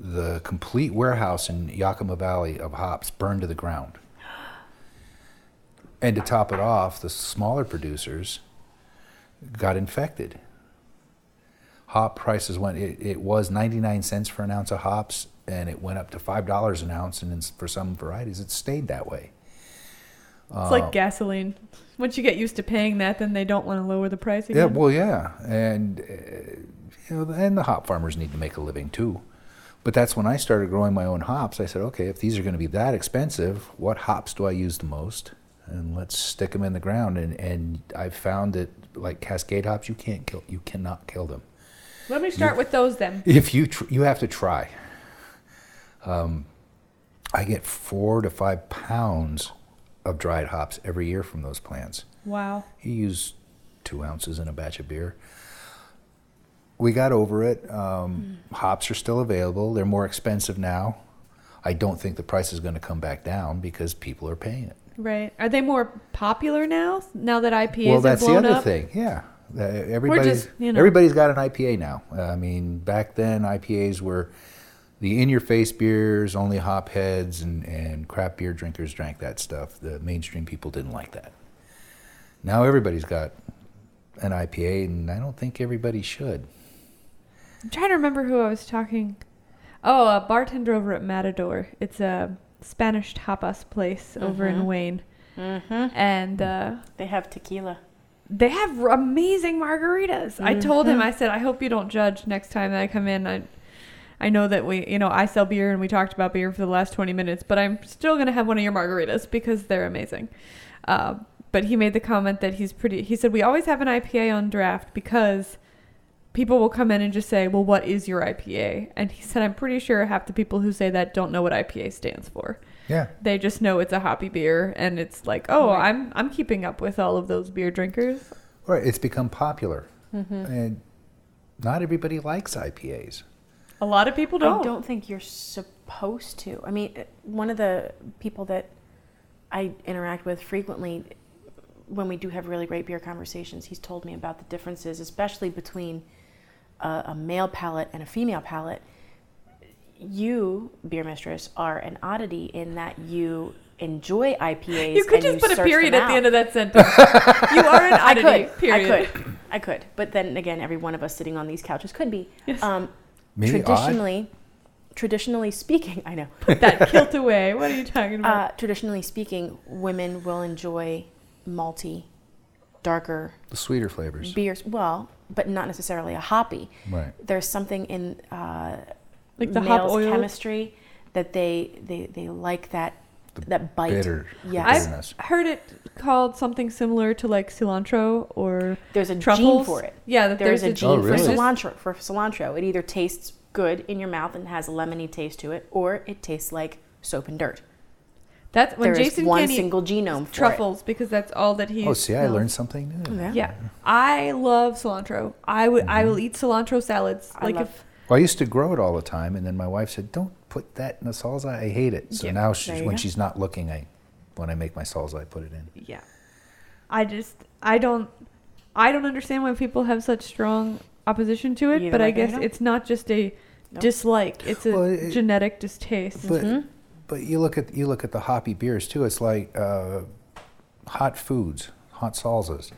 The complete warehouse in Yakima Valley of hops burned to the ground. And to top it off, the smaller producers got infected. Hop prices went, it, it was 99 cents for an ounce of hops, and it went up to $5 an ounce, and in, for some varieties, it stayed that way. It's Uh, like gasoline. Once you get used to paying that, then they don't want to lower the price Yeah, well, yeah, and uh, you know, and the hop farmers need to make a living too. But that's when I started growing my own hops. I said, okay, if these are going to be that expensive, what hops do I use the most? And let's stick them in the ground. And and I found that like Cascade hops, you can't kill, you cannot kill them. Let me start with those then. If you tr- you have to try. Um, I get four to five pounds of dried hops every year from those plants. Wow. You use two ounces in a batch of beer. We got over it. Um, Hops are still available. They're more expensive now. I don't think the price is going to come back down because people are paying it. Right. Are they more popular now? Now that IPAs well, that's the other up? thing. Yeah, Uh, everybody's just, you know. everybody's got an IPA now. Uh, I mean, back then IPAs were the in-your-face beers. Only hop heads and and craft beer drinkers drank that stuff. The mainstream people didn't like that. Now everybody's got an IPA, and I don't think everybody should. I'm trying to remember who I was talking. Oh, a bartender over at Matador. It's a Spanish tapas place over in Mhm. Wayne, Mm-hmm. and uh, They have tequila. they have amazing margaritas. I told him, Mhm. I said, I hope you don't judge next time that I come in. I, I know that we, you know, I sell beer and we talked about beer for the last 20 minutes, but I'm still going to have one of your margaritas because they're amazing. Uh, but he made the comment that he's pretty, he said, we always have an IPA on draft because people will come in and just say, well, what is your IPA? And he said, I'm pretty sure half the people who say that don't know what IPA stands for. Yeah, They just know it's a hoppy beer and it's like, oh, Right. I'm, I'm keeping up with all of those beer drinkers. right. It's become popular, Mm-hmm. and not everybody likes IPAs. A lot of people don't. I don't think you're supposed to. I mean, uh, one of the people that I interact with frequently when we do have really great beer conversations, he's told me about the differences, especially between a, a male palate and a female palate. You, beer mistress, are an oddity in that you enjoy IPAs. You could and just put a period at the end of that sentence. you are an I oddity. could. Period. I could. I could, but then again, every one of us sitting on these couches could be. Yes. Um, Maybe odd. traditionally, traditionally speaking, I know. Put that kilt away. What are you talking about? Uh, traditionally speaking, women will enjoy malty, darker The sweeter flavors. beers. Well, but not necessarily a hoppy. Right. There's something in uh, Like the hop males' oil? chemistry that they they, they like that that bite. Bitter. Yes. the bitterness. I've heard it called something similar to like cilantro or There's a gene for it. Yeah, that There's there's, a gene Oh, for cilantro. For cilantro, it either tastes good in your mouth and has a lemony taste to it, or it tastes like soap and dirt. That's when There is Jason one can eat single genome for truffles because that's all that he. Oh, see, I smells. learned something new. Yeah. Yeah, I love cilantro. I would. I will eat cilantro salads. I Like love- if Well, I used to grow it all the time, and then my wife said, "Don't put that in the salsa. I hate it." So Yeah, now, she's, when go. she's not looking, I when I make my salsa, I put it in. yeah, I just I don't I don't understand why people have such strong opposition to it. Either but I like it guess don't. it's not just a Nope. dislike; it's a Well, it- genetic distaste. But Mhm. But you look at you look at the hoppy beers too. It's like uh, hot foods, hot salsas.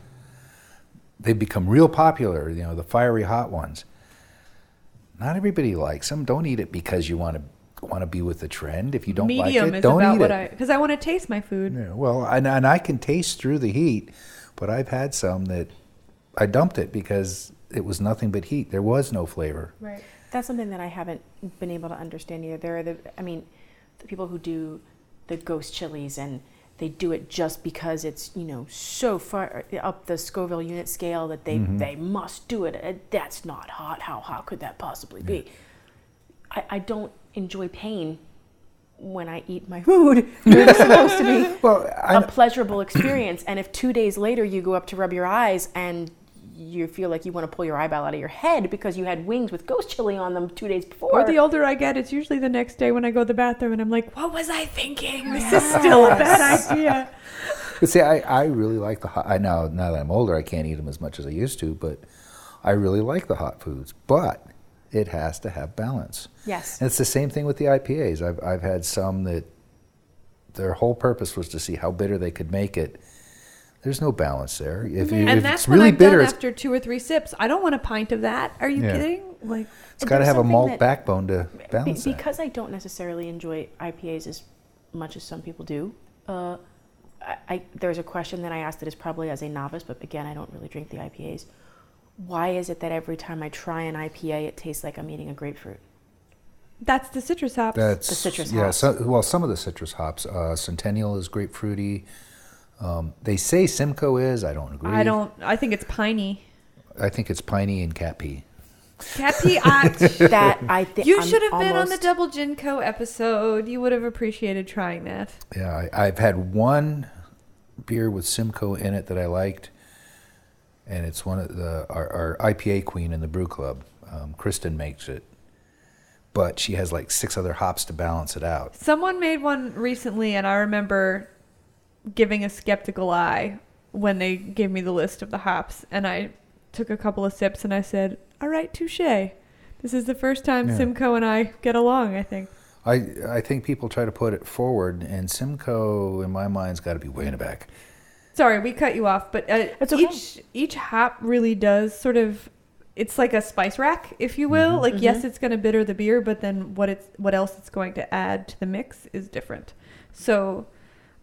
They've become real popular. You know, the fiery hot ones. Not everybody likes them. Don't eat it because you want to want to be with the trend. If you don't Medium like it, is don't about eat what it. I because I want to taste my food. Yeah, well, and, and I can taste through the heat, but I've had some that I dumped it because it was nothing but heat. There was no flavor. Right. That's something that I haven't been able to understand either. There are the, I mean, the people who do the ghost chilies and they do it just because it's you know so far up the Scoville unit scale that they Mhm. they must do it. That's not hot. How how could that possibly be? I, I don't enjoy pain when I eat my food. It's supposed to be Well, a pleasurable experience. And if two days later you go up to rub your eyes and you feel like you want to pull your eyeball out of your head because you had wings with ghost chili on them two days before. Or the older I get, it's usually the next day when I go to the bathroom and I'm like, what was I thinking? This is still a bad idea. But see, I, I really like the hot. I now now that I'm older, I can't eat them as much as I used to, but I really like the hot foods. But it has to have balance. yes. And it's the same thing with the IPAs. I've I've had some that their whole purpose was to see how bitter they could make it. There's no balance there. If, you, and if that's it's really I've bitter, done it's, after two or three sips. I don't want a pint of that. Are you Yeah. kidding? Like, it's got to have a malt that- backbone to Be- balance that. because I don't necessarily enjoy IPAs as much as some people do. Uh, I, I, there's a question that I asked that is probably as a novice, but again, I don't really drink the IPAs. Why is it that every time I try an IPA, it tastes like I'm eating a grapefruit? that's the citrus hops. That's The citrus yeah. hops. So, well, some of the citrus hops. Uh, Centennial is grapefruity. Um, they say Simcoe is. I don't agree. I don't. I think it's piney. I think it's piney and cat pee. Cat pee. I, That I think you should have been on the Double Gin Co. episode. You would have appreciated trying that. Yeah, I, I've had one beer with Simcoe in it that I liked, and it's one of the our, our IPA queen in the brew club. Um, Kristen makes it, but she has like six other hops to balance it out. Someone made one recently, and I remember giving a skeptical eye when they gave me the list of the hops, and I took a couple of sips, and I said, "All right, touche. This is the first time Yeah. Simcoe and I get along. I think." I I think people try to put it forward, and Simcoe, in my mind's got to be way in the back. Sorry, we cut you off, but uh, okay. each each hop really does sort of. It's like a spice rack, if you will. Mhm. Like yes, Mhm. it's going to bitter the beer, but then what it's what else it's going to add to the mix is different. So,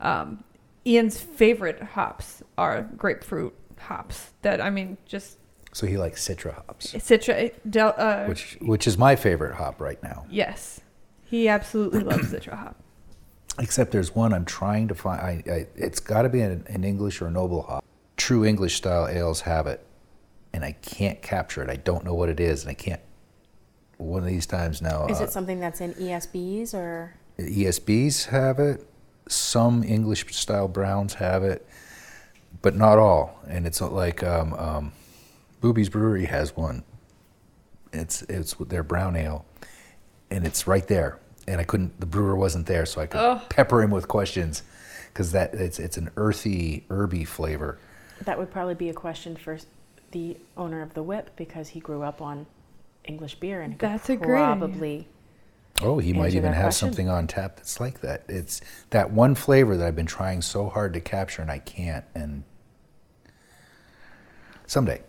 um, Ian's favorite hops are grapefruit hops. That I mean, just So he likes Citra hops, citra. Del, uh, which which is my favorite hop right now. yes, he absolutely loves citra hop. Except there's one I'm trying to find. I, I, it's got to be an, an English or a noble hop. True English style ales have it, and I can't capture it. I don't know what it is, and I can't. One of these times now, Is uh, it something that's in ESBs or? ESBs have it. Some English style browns have it, but not all. And it's like um, um, Bube's Brewery has one. It's it's their brown ale, and it's right there. And I couldn't. The brewer wasn't there, so I could Oh. pepper him with questions, because that it's it's an earthy, herby flavor. That would probably be a question for the owner of the whip because he grew up on English beer and could That's a great probably. Oh, he might even have question. something on tap that's like that. It's that one flavor that I've been trying so hard to capture, and I can't. And Someday.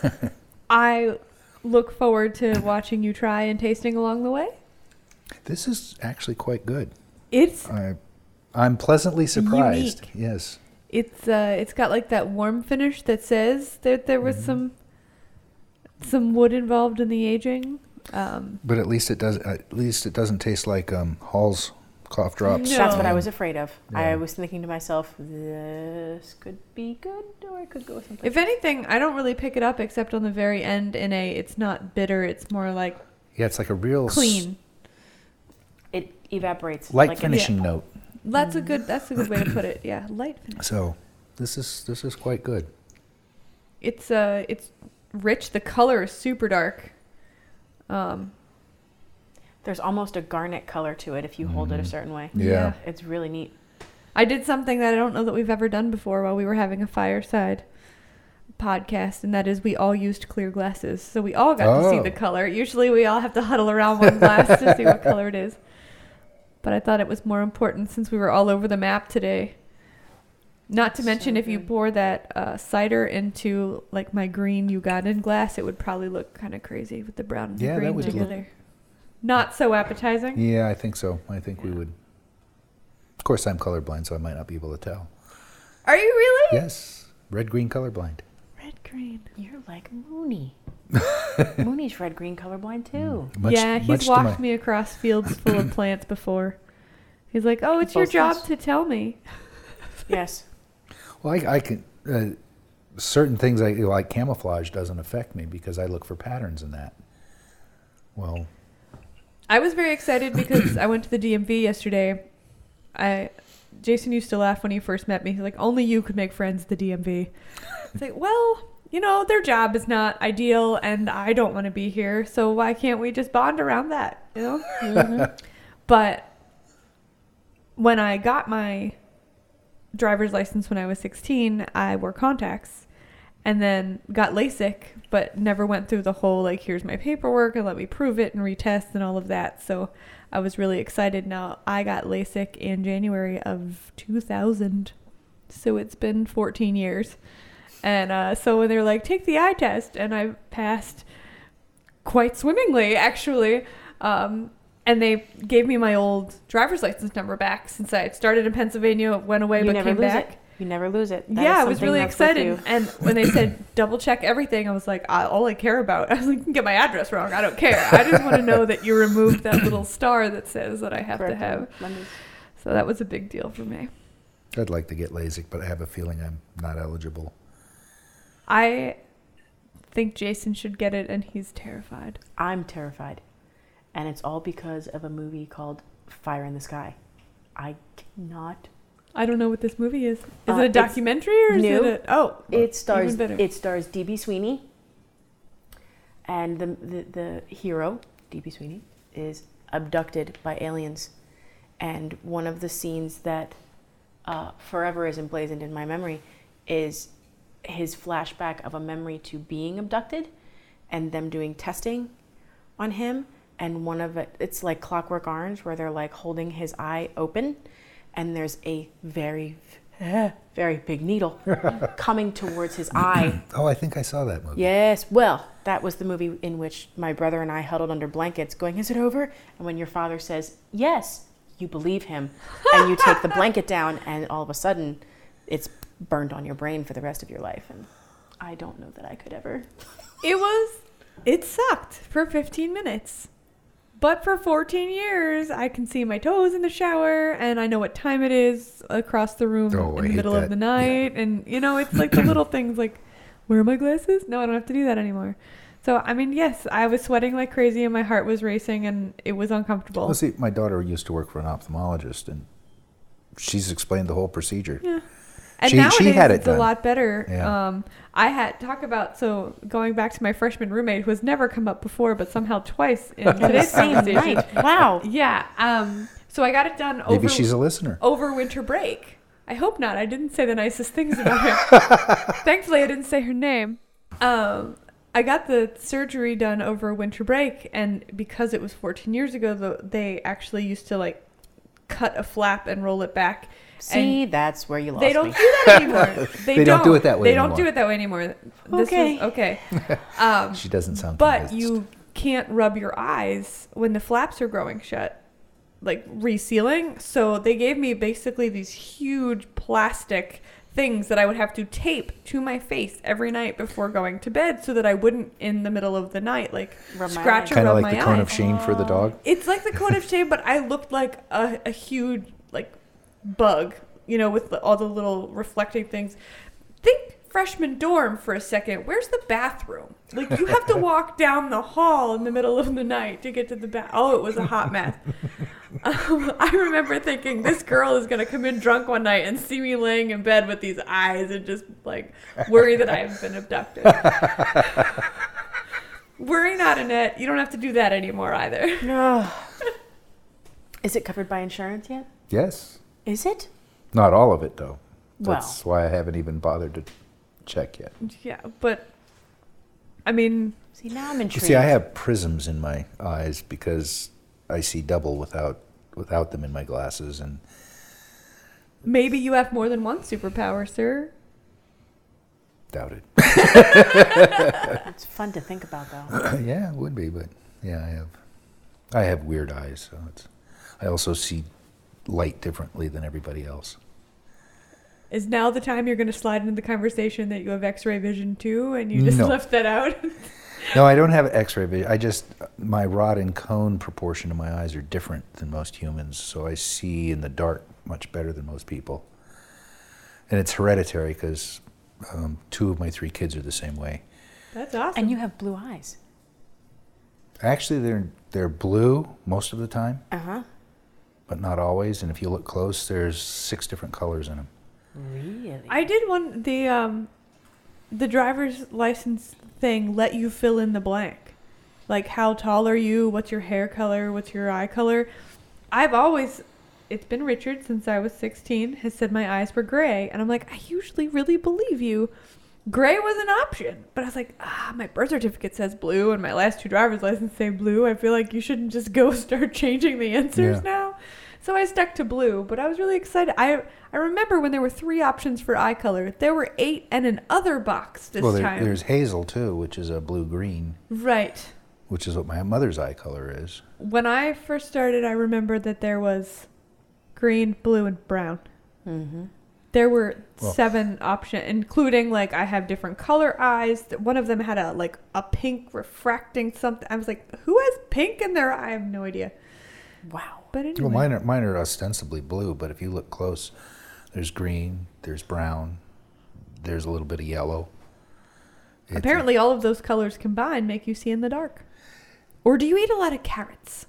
I look forward to watching you try and tasting along the way. This is actually quite good. It's I, I'm pleasantly surprised. Unique. Yes. it's uh it's got like that warm finish that says that there was Mhm. some some wood involved in the aging. Um, But at least it does. At least it doesn't taste like um, Hall's cough drops. No. That's what I was afraid of. I was thinking to myself, this could be good, or it could go with something. if anything, I don't really pick it up except on the very end in a it's not bitter, it's more like Yeah, it's like a real s- clean. it evaporates. light like a- finishing note. That's a good that's a good way to put it. Yeah, light finish. So this is this is quite good. It's uh it's rich. The color is super dark. Um There's almost a garnet color to it if you hold it a Mhm. certain way. Yeah. It's really neat. I did something that I don't know that we've ever done before while we were having a fireside podcast, and that is we all used clear glasses. So we all got to see Oh. the color. Usually we all have to huddle around one glass to see what color it is. But I thought it was more important since we were all over the map today. Not to So mention, if you pour that uh, cider into like my green Ugandan glass, it would probably look kind of crazy with the brown and the Yeah, that green would look- together. Not so appetizing. Yeah, I think so. I think we would. Of course, I'm colorblind, so I might not be able to tell. Are you really? Yes, red green colorblind. Red green. You're like Mooney. Mooney's red green colorblind too. Much, yeah, he's walked my- me across fields full of plants before. He's like, "Oh, it's your job fields. to tell me." Yes. Well, I, I can. Uh, certain things I like camouflage doesn't affect me because I look for patterns in that. Well, I was very excited because I went to the DMV yesterday. I Jason used to laugh when he first met me. He's like, "Only you could make friends at the DMV." It's like, well, you know, their job is not ideal, and I don't want to be here, so why can't we just bond around that? You know. Mhm. But when I got my driver's license when I was 16, I wore contacts and then got LASIK, but never went through the whole like, here's my paperwork and let me prove it and retest and all of that. So I was really excited. Now I got LASIK in January of 2000. So it's been 14 years. And uh, so when they're like, take the eye test, and I passed quite swimmingly, actually. Um, and they gave me my old driver's license number back since I had started in Pennsylvania, It went away, You but never came lose back. it. You never lose it. That yeah, is I was really that's excited. And when they said double check everything, I was like, I, all I care about, I was like, you can get my address wrong. I don't care. I just want to know that you removed that little star that says that I have to Correct. have. London. So that was a big deal for me. I'd like to get LASIK, but I have a feeling I'm not eligible. I think Jason should get it, and he's terrified. I'm terrified. And it's all because of a movie called Fire in the Sky. I cannot. I don't know what this movie is. Is Uh, it a documentary or is new. it a, oh? It stars it stars DB Sweeney. And the, the the hero, DB Sweeney, is abducted by aliens. And one of the scenes that uh, forever is emblazoned in my memory is his flashback of a memory to being abducted and them doing testing on him and one of it it's like clockwork orange where they're like holding his eye open and there's a very very big needle coming towards his eye Oh, I think I saw that movie. yes well that was the movie in which my brother and i huddled under blankets going is it over and when your father says yes you believe him and you take the blanket down and all of a sudden it's burned on your brain for the rest of your life and i don't know that i could ever It was. It sucked for 15 minutes. But for 14 years, I can see my toes in the shower and I know what time it is across the room Oh, I in the hate middle of the night. And, you know, it's like the little things like, where are my glasses? No, I don't have to do that anymore. So, I mean, yes, I was sweating like crazy and my heart was racing and it was uncomfortable. Well, see, my daughter used to work for an ophthalmologist, and she's explained the whole procedure. Yeah. And She- nowadays she had it it's a lot better. Yeah. Um, I had talk about so going back to my freshman roommate who has never come up before, but somehow twice in in the today's same conversation. night wow Yeah. Um, so I got it done over Maybe she's a listener. over winter break. I hope not. I didn't say the nicest things about her. Thankfully, I didn't say her name. Um, I got the surgery done over winter break, and because it was 14 years ago, the, they actually used to like cut a flap and roll it back. See, that's where you lost me. They don't me. do that anymore. They, They don't do it that way They don't anymore. do it that way anymore. This Okay. Was, okay. Um, She doesn't sound but convinced. you can't rub your eyes when the flaps are growing shut, like resealing. So they gave me basically these huge plastic things that I would have to tape to my face every night before going to bed, so that I wouldn't in the middle of the night like Rub my scratch eyes. or kind of rub like my the cone eyes. of shame for the dog. It's like the cone of shame, but I looked like a, a huge like bug, you know, with the, all the little reflecting things. Think freshman dorm for a second. Where's the bathroom? Like you have to walk down the hall in the middle of the night to get to the bath. Oh, it was a hot mess. Um, I remember thinking this girl is gonna come in drunk one night and see me laying in bed with these eyes and just like worry that I've been abducted. Worry not, Annette. You don't have to do that anymore either. No. Is it covered by insurance yet? Yes. Is it? Not all of it, though. Well. That's why I haven't even bothered to check yet. Yeah, but I mean, See, now I'm intrigued. See, I have prisms in my eyes because I see double without without them in my glasses, and maybe you have more than one superpower, sir. doubt it. It's fun to think about, though. yeah, it would be, but yeah, I have I have weird eyes, so it's. I also see light differently than everybody else. Is now the time you're going to slide into the conversation that you have X-ray vision too, and you just No. left that out? No, I don't have X-ray vision. I just my rod and cone proportion of my eyes are different than most humans, so I see in the dark much better than most people. And it's hereditary because um, two of my three kids are the same way. That's awesome. And you have blue eyes. Actually, they're they're blue most of the time, Uh huh. But not always. And if you look close, there's six different colors in them. Really? I did one the um the driver's license thing let you fill in the blank. Like how tall are you? What's your hair color? What's your eye color? I've always it's been Richard since I was 16 has said my eyes were gray and I'm like I usually really believe you. Gray was an option, but I was like, ah, my birth certificate says blue and my last two driver's licenses say blue. I feel like you shouldn't just go start changing the answers Yeah. now. So I stuck to blue, but I was really excited. I I remember when there were three options for eye color. There were eight and an other box this well, there, time. there's hazel too, which is a blue green, right. which is what my mother's eye color is. When I first started, I remember that there was green, blue, and brown. mm-hmm. There were Well- seven options, including like I have different color eyes. One of them had a like a pink refracting something. I was like, who has pink in their eye? I have no idea. Wow. But anyway, Well, mine are, mine are ostensibly blue, but if you look close, there's green, there's brown, there's a little bit of yellow. It's- apparently all of those colors combined make you see in the dark. Or do you eat a lot of carrots?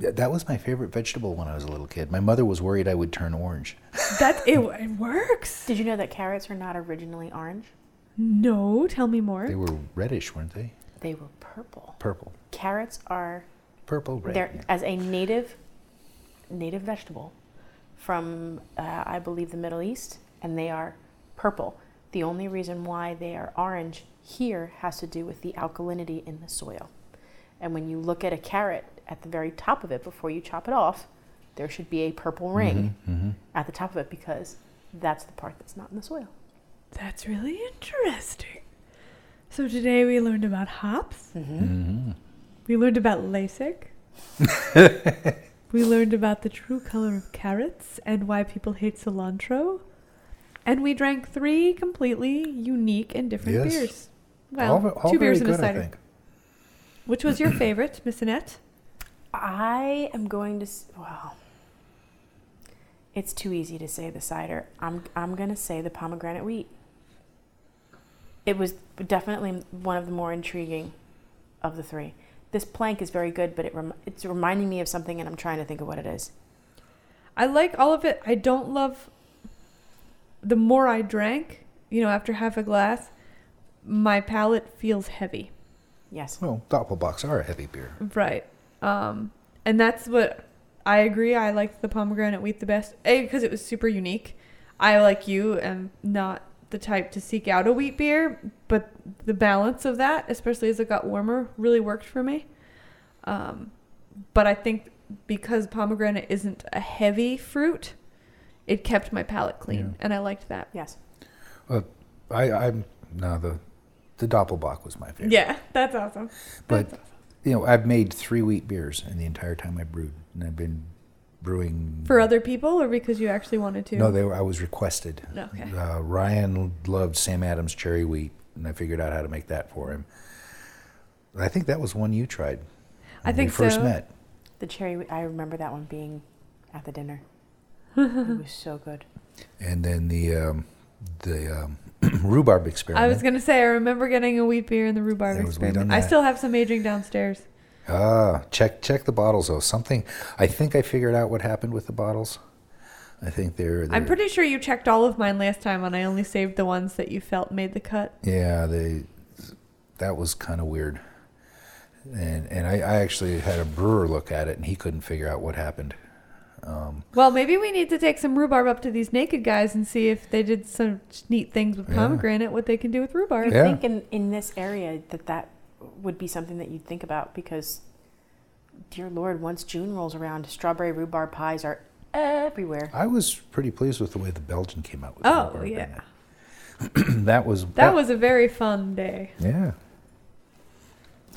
Yeah, that was my favorite vegetable when I was a little kid. My mother was worried I would turn orange. That it, it works. Did you know that carrots are not originally orange? No, tell me more. They were reddish, weren't they? They were purple. Purple. Carrots are Purple, red. they're yeah. as a native native vegetable from uh, I believe the Middle East, and they are purple. The only reason why they are orange here has to do with the alkalinity in the soil. And when you look at a carrot at the very top of it before you chop it off, there should be a purple ring Mhm. at the top of it because that's the part that's not in the soil. That's really interesting. So today we learned about hops. Mhm. We learned about LASIK. we learned about the true color of carrots and why people hate cilantro. And we drank three completely unique and different Yes. beers. Well, all, all two beers and a good, I cider. Which was your favorite, Miss Annette? I am going to. Well, it's too easy to say the cider. I'm I'm going to say the pomegranate wheat. It was definitely one of the more intriguing of the three. This plank is very good, but it rem- it's reminding me of something, and I'm trying to think of what it is. I like all of it. I don't love the more I drank, you know, after half a glass, my palate feels heavy. Yes. Well, Doppelbocks are a heavy beer. Right. Um, and that's what I agree. I liked the pomegranate wheat the best. A, because it was super unique. I, like you, am not the type to seek out a wheat beer, but the balance of that, especially as it got warmer, really worked for me. Um, but I think because pomegranate isn't a heavy fruit, it kept my palate clean, Yeah. and I liked that. Yes. Well, I, I'm no the the Doppelbock was my favorite. Yeah, that's awesome. But- That's awesome. You know, I've made three wheat beers in the entire time I brewed, and I've been brewing for other people, or because you actually wanted to? No, they were, I was requested. Okay. Uh, Ryan loved Sam Adams cherry wheat, and I figured out how to make that for him. I think that was one you tried. I when think we first so. met. The cherry, I remember that one being at the dinner. it was so good. And then the um, the um, rhubarb experiment. I was gonna say I remember getting a wheat beer in the rhubarb There experiment. I still have some aging downstairs. Ah, check check the bottles though. Something I think I figured out what happened with the bottles. I think they're. I'm pretty sure you checked all of mine last time, and I only saved the ones that you felt made the cut. Yeah, they. That was kind of weird. And and I, I actually had a brewer look at it, and he couldn't figure out what happened. Um, Well, maybe we need to take some rhubarb up to these naked guys and see if they did some neat things with Yeah. pomegranate, what they can do with rhubarb. You Yeah. think in, in this area that that would be something that you'd think about because, dear Lord, once June rolls around, strawberry rhubarb pies are everywhere. I was pretty pleased with the way the Belgian came out with Oh, rhubarb yeah. that was That was a very fun day. yeah.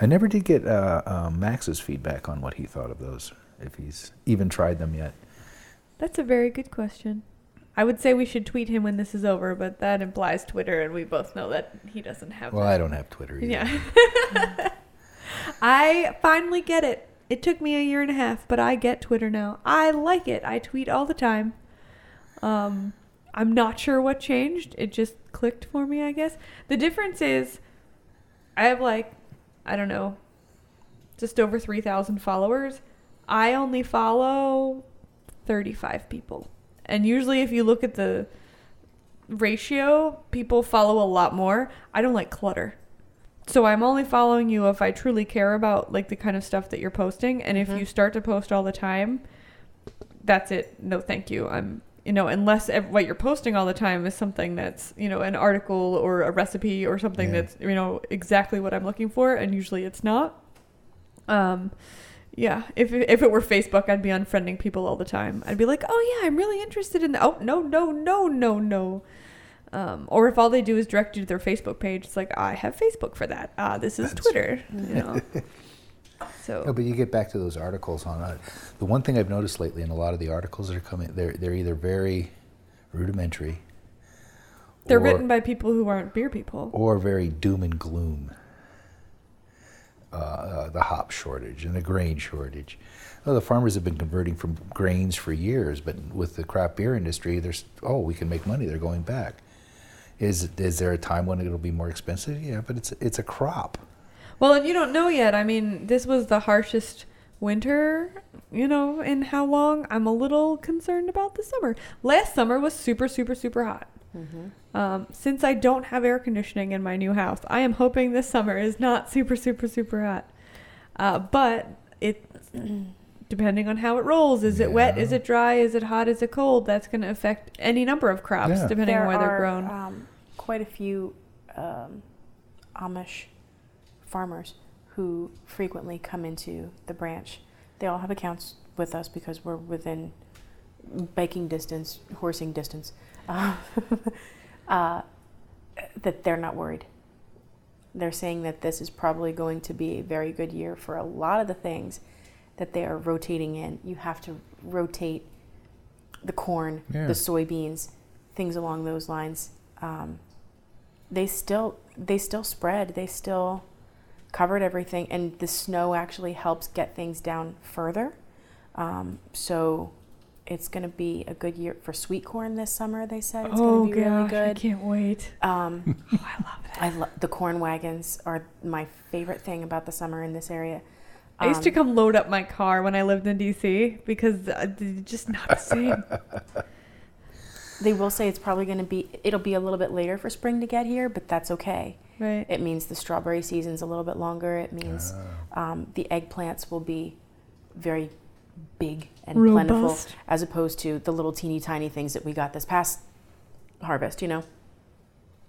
I never did get uh, uh, Max's feedback on what he thought of those, if he's even tried them yet. That's a very good question. I would say we should tweet him when this is over, but that implies Twitter, and we both know that he doesn't have Well, that. I don't have Twitter either. Yeah. I finally get it. It took me a year and a half, but I get Twitter now. I like it. I tweet all the time. Um, I'm not sure what changed. It just clicked for me, I guess. The difference is I have like, I don't know, just over 3,000 followers. I only follow 35 people. And usually, if you look at the ratio, people follow a lot more. I don't like clutter. So I'm only following you if I truly care about like the kind of stuff that you're posting and if Mhm. you start to post all the time, that's it. No, thank you. I'm you know, unless ev- what you're posting all the time is something that's, you know, an article or a recipe or something Yeah. that's, you know, exactly what I'm looking for and usually it's not. Um yeah, if it- if it were Facebook, I'd be unfriending people all the time. I'd be like, "Oh yeah, I'm really interested in that." Oh no, no, no, no, no. Um, or if all they do is direct you to their Facebook page, it's like, I have Facebook for that. Ah, this is That's- Twitter. You know. so No, but you get back to those articles on it. The one thing I've noticed lately in a lot of the articles that are coming, they're they're either very rudimentary, they're or, written by people who aren't beer people. or very doom and gloom. Uh, uh, the hop shortage and the grain shortage. Well, the farmers have been converting from grains for years, but with the craft beer industry, there's oh, we can make money. They're going back. Is is there a time when it'll be more expensive? Yeah, but it's it's a crop. Well, and you don't know yet. I mean, this was the harshest winter, you know, in how long? I'm a little concerned about the summer. Last summer was super, super, super hot. Mm-hmm. Um, since I don't have air conditioning in my new house, I am hoping this summer is not super, super, super hot. Uh, but it, depending on how it rolls, is it wet? Is it dry? Is it hot? Is it cold? That's going to affect any number of crops, Yeah. depending on where they're grown. Um, quite a few um, Amish farmers who frequently come into the branch. They all have accounts with us because we're within biking distance, horsing distance. Uh, uh, that they're not worried. They're saying that this is probably going to be a very good year for a lot of the things that they are rotating in. You have to rotate the corn, Yeah. the soybeans, things along those lines. Um, they still they still spread. They still covered everything, and the snow actually helps get things down further. Um, so it's going to be a good year for sweet corn this summer. They said it's oh, going to be gosh, really good. I can't wait. Um, Oh, I love that. I love the corn wagons are my favorite thing about the summer in this area. I used to Um, come load up my car when I lived in DC because uh, just not the same. They will say it's probably going to be. It'll be a little bit later for spring to get here, but that's okay. right. It means the strawberry season's a little bit longer. It means Ah. um, the eggplants will be very big and plentiful, as opposed to the little teeny tiny things that we got this past harvest. You know,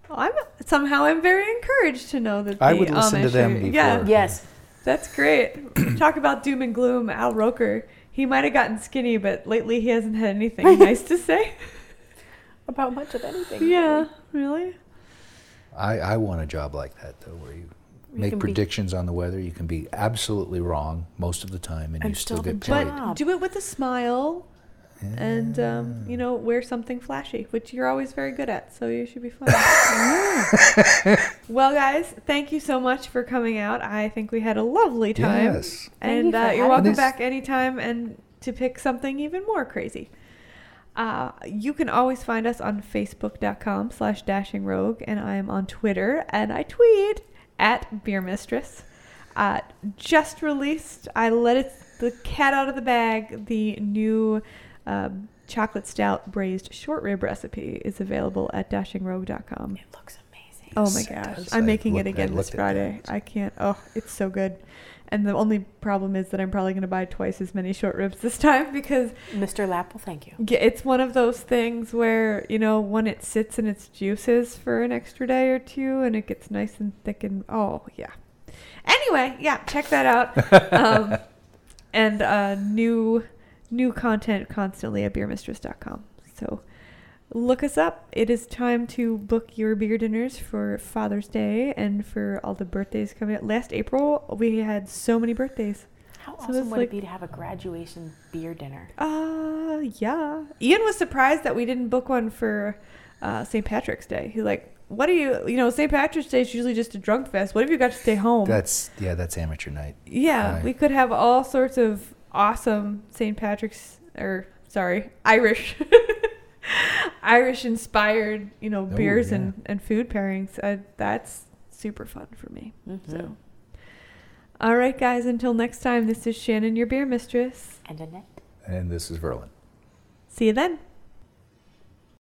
Well, I'm somehow I'm very encouraged to know that I the would listen to Amish them are- Yeah, yes, that's great. Talk about doom and gloom. Al Roker, he might have gotten skinny, but lately he hasn't had anything nice to say. About much of anything. yeah, really. I, I want a job like that though, where you You make can be- predictions on the weather. You can be absolutely wrong most of the time, and, And you still, still get paid. But do it with a smile and, um, you know, wear something flashy, which you're always very good at. So you should be fine. well, guys, thank you so much for coming out. I think we had a lovely time. Yes. And you uh, you're welcome us. back anytime and to pick something even more crazy. Uh, you can always find us on facebook.com slash dashing rogue and i am on twitter and i tweet at beer mistress uh, just released i let it the cat out of the bag the new um, chocolate stout braised short rib recipe is available at dashingrogue.com It looks amazing. Oh my Yes, gosh. I'm making it again this Friday. I can't. Oh, it's so good. And the only problem is that I'm probably going to buy twice as many short ribs this time because Mr. Lapp, well, thank you. it's one of those things where, you know, when it sits in its juices for an extra day or two and it gets nice and thick and oh, yeah. Anyway, yeah, check that out. um, and uh, new new content constantly at beermistress.com. So look us up. It is time to book your beer dinners for Father's Day and for all the birthdays coming up. Last April, we had so many birthdays. How So awesome would like- it be to have a graduation beer dinner? Uh, yeah. Ian was surprised that we didn't book one for uh, St. Patrick's Day. He's like, what do you, you know, St. Patrick's Day is usually just a drunk fest. What if you got to stay home? That's yeah, that's amateur night. Yeah, Right. we could have all sorts of awesome St. Patrick's or sorry, Irish Irish inspired, you know, Oh, beers yeah. and, and food pairings. Uh, that's super fun for me. Mhm. So All right guys, until next time, this is Shannon your beer mistress. And Annette. And this is Verlyn. See you then.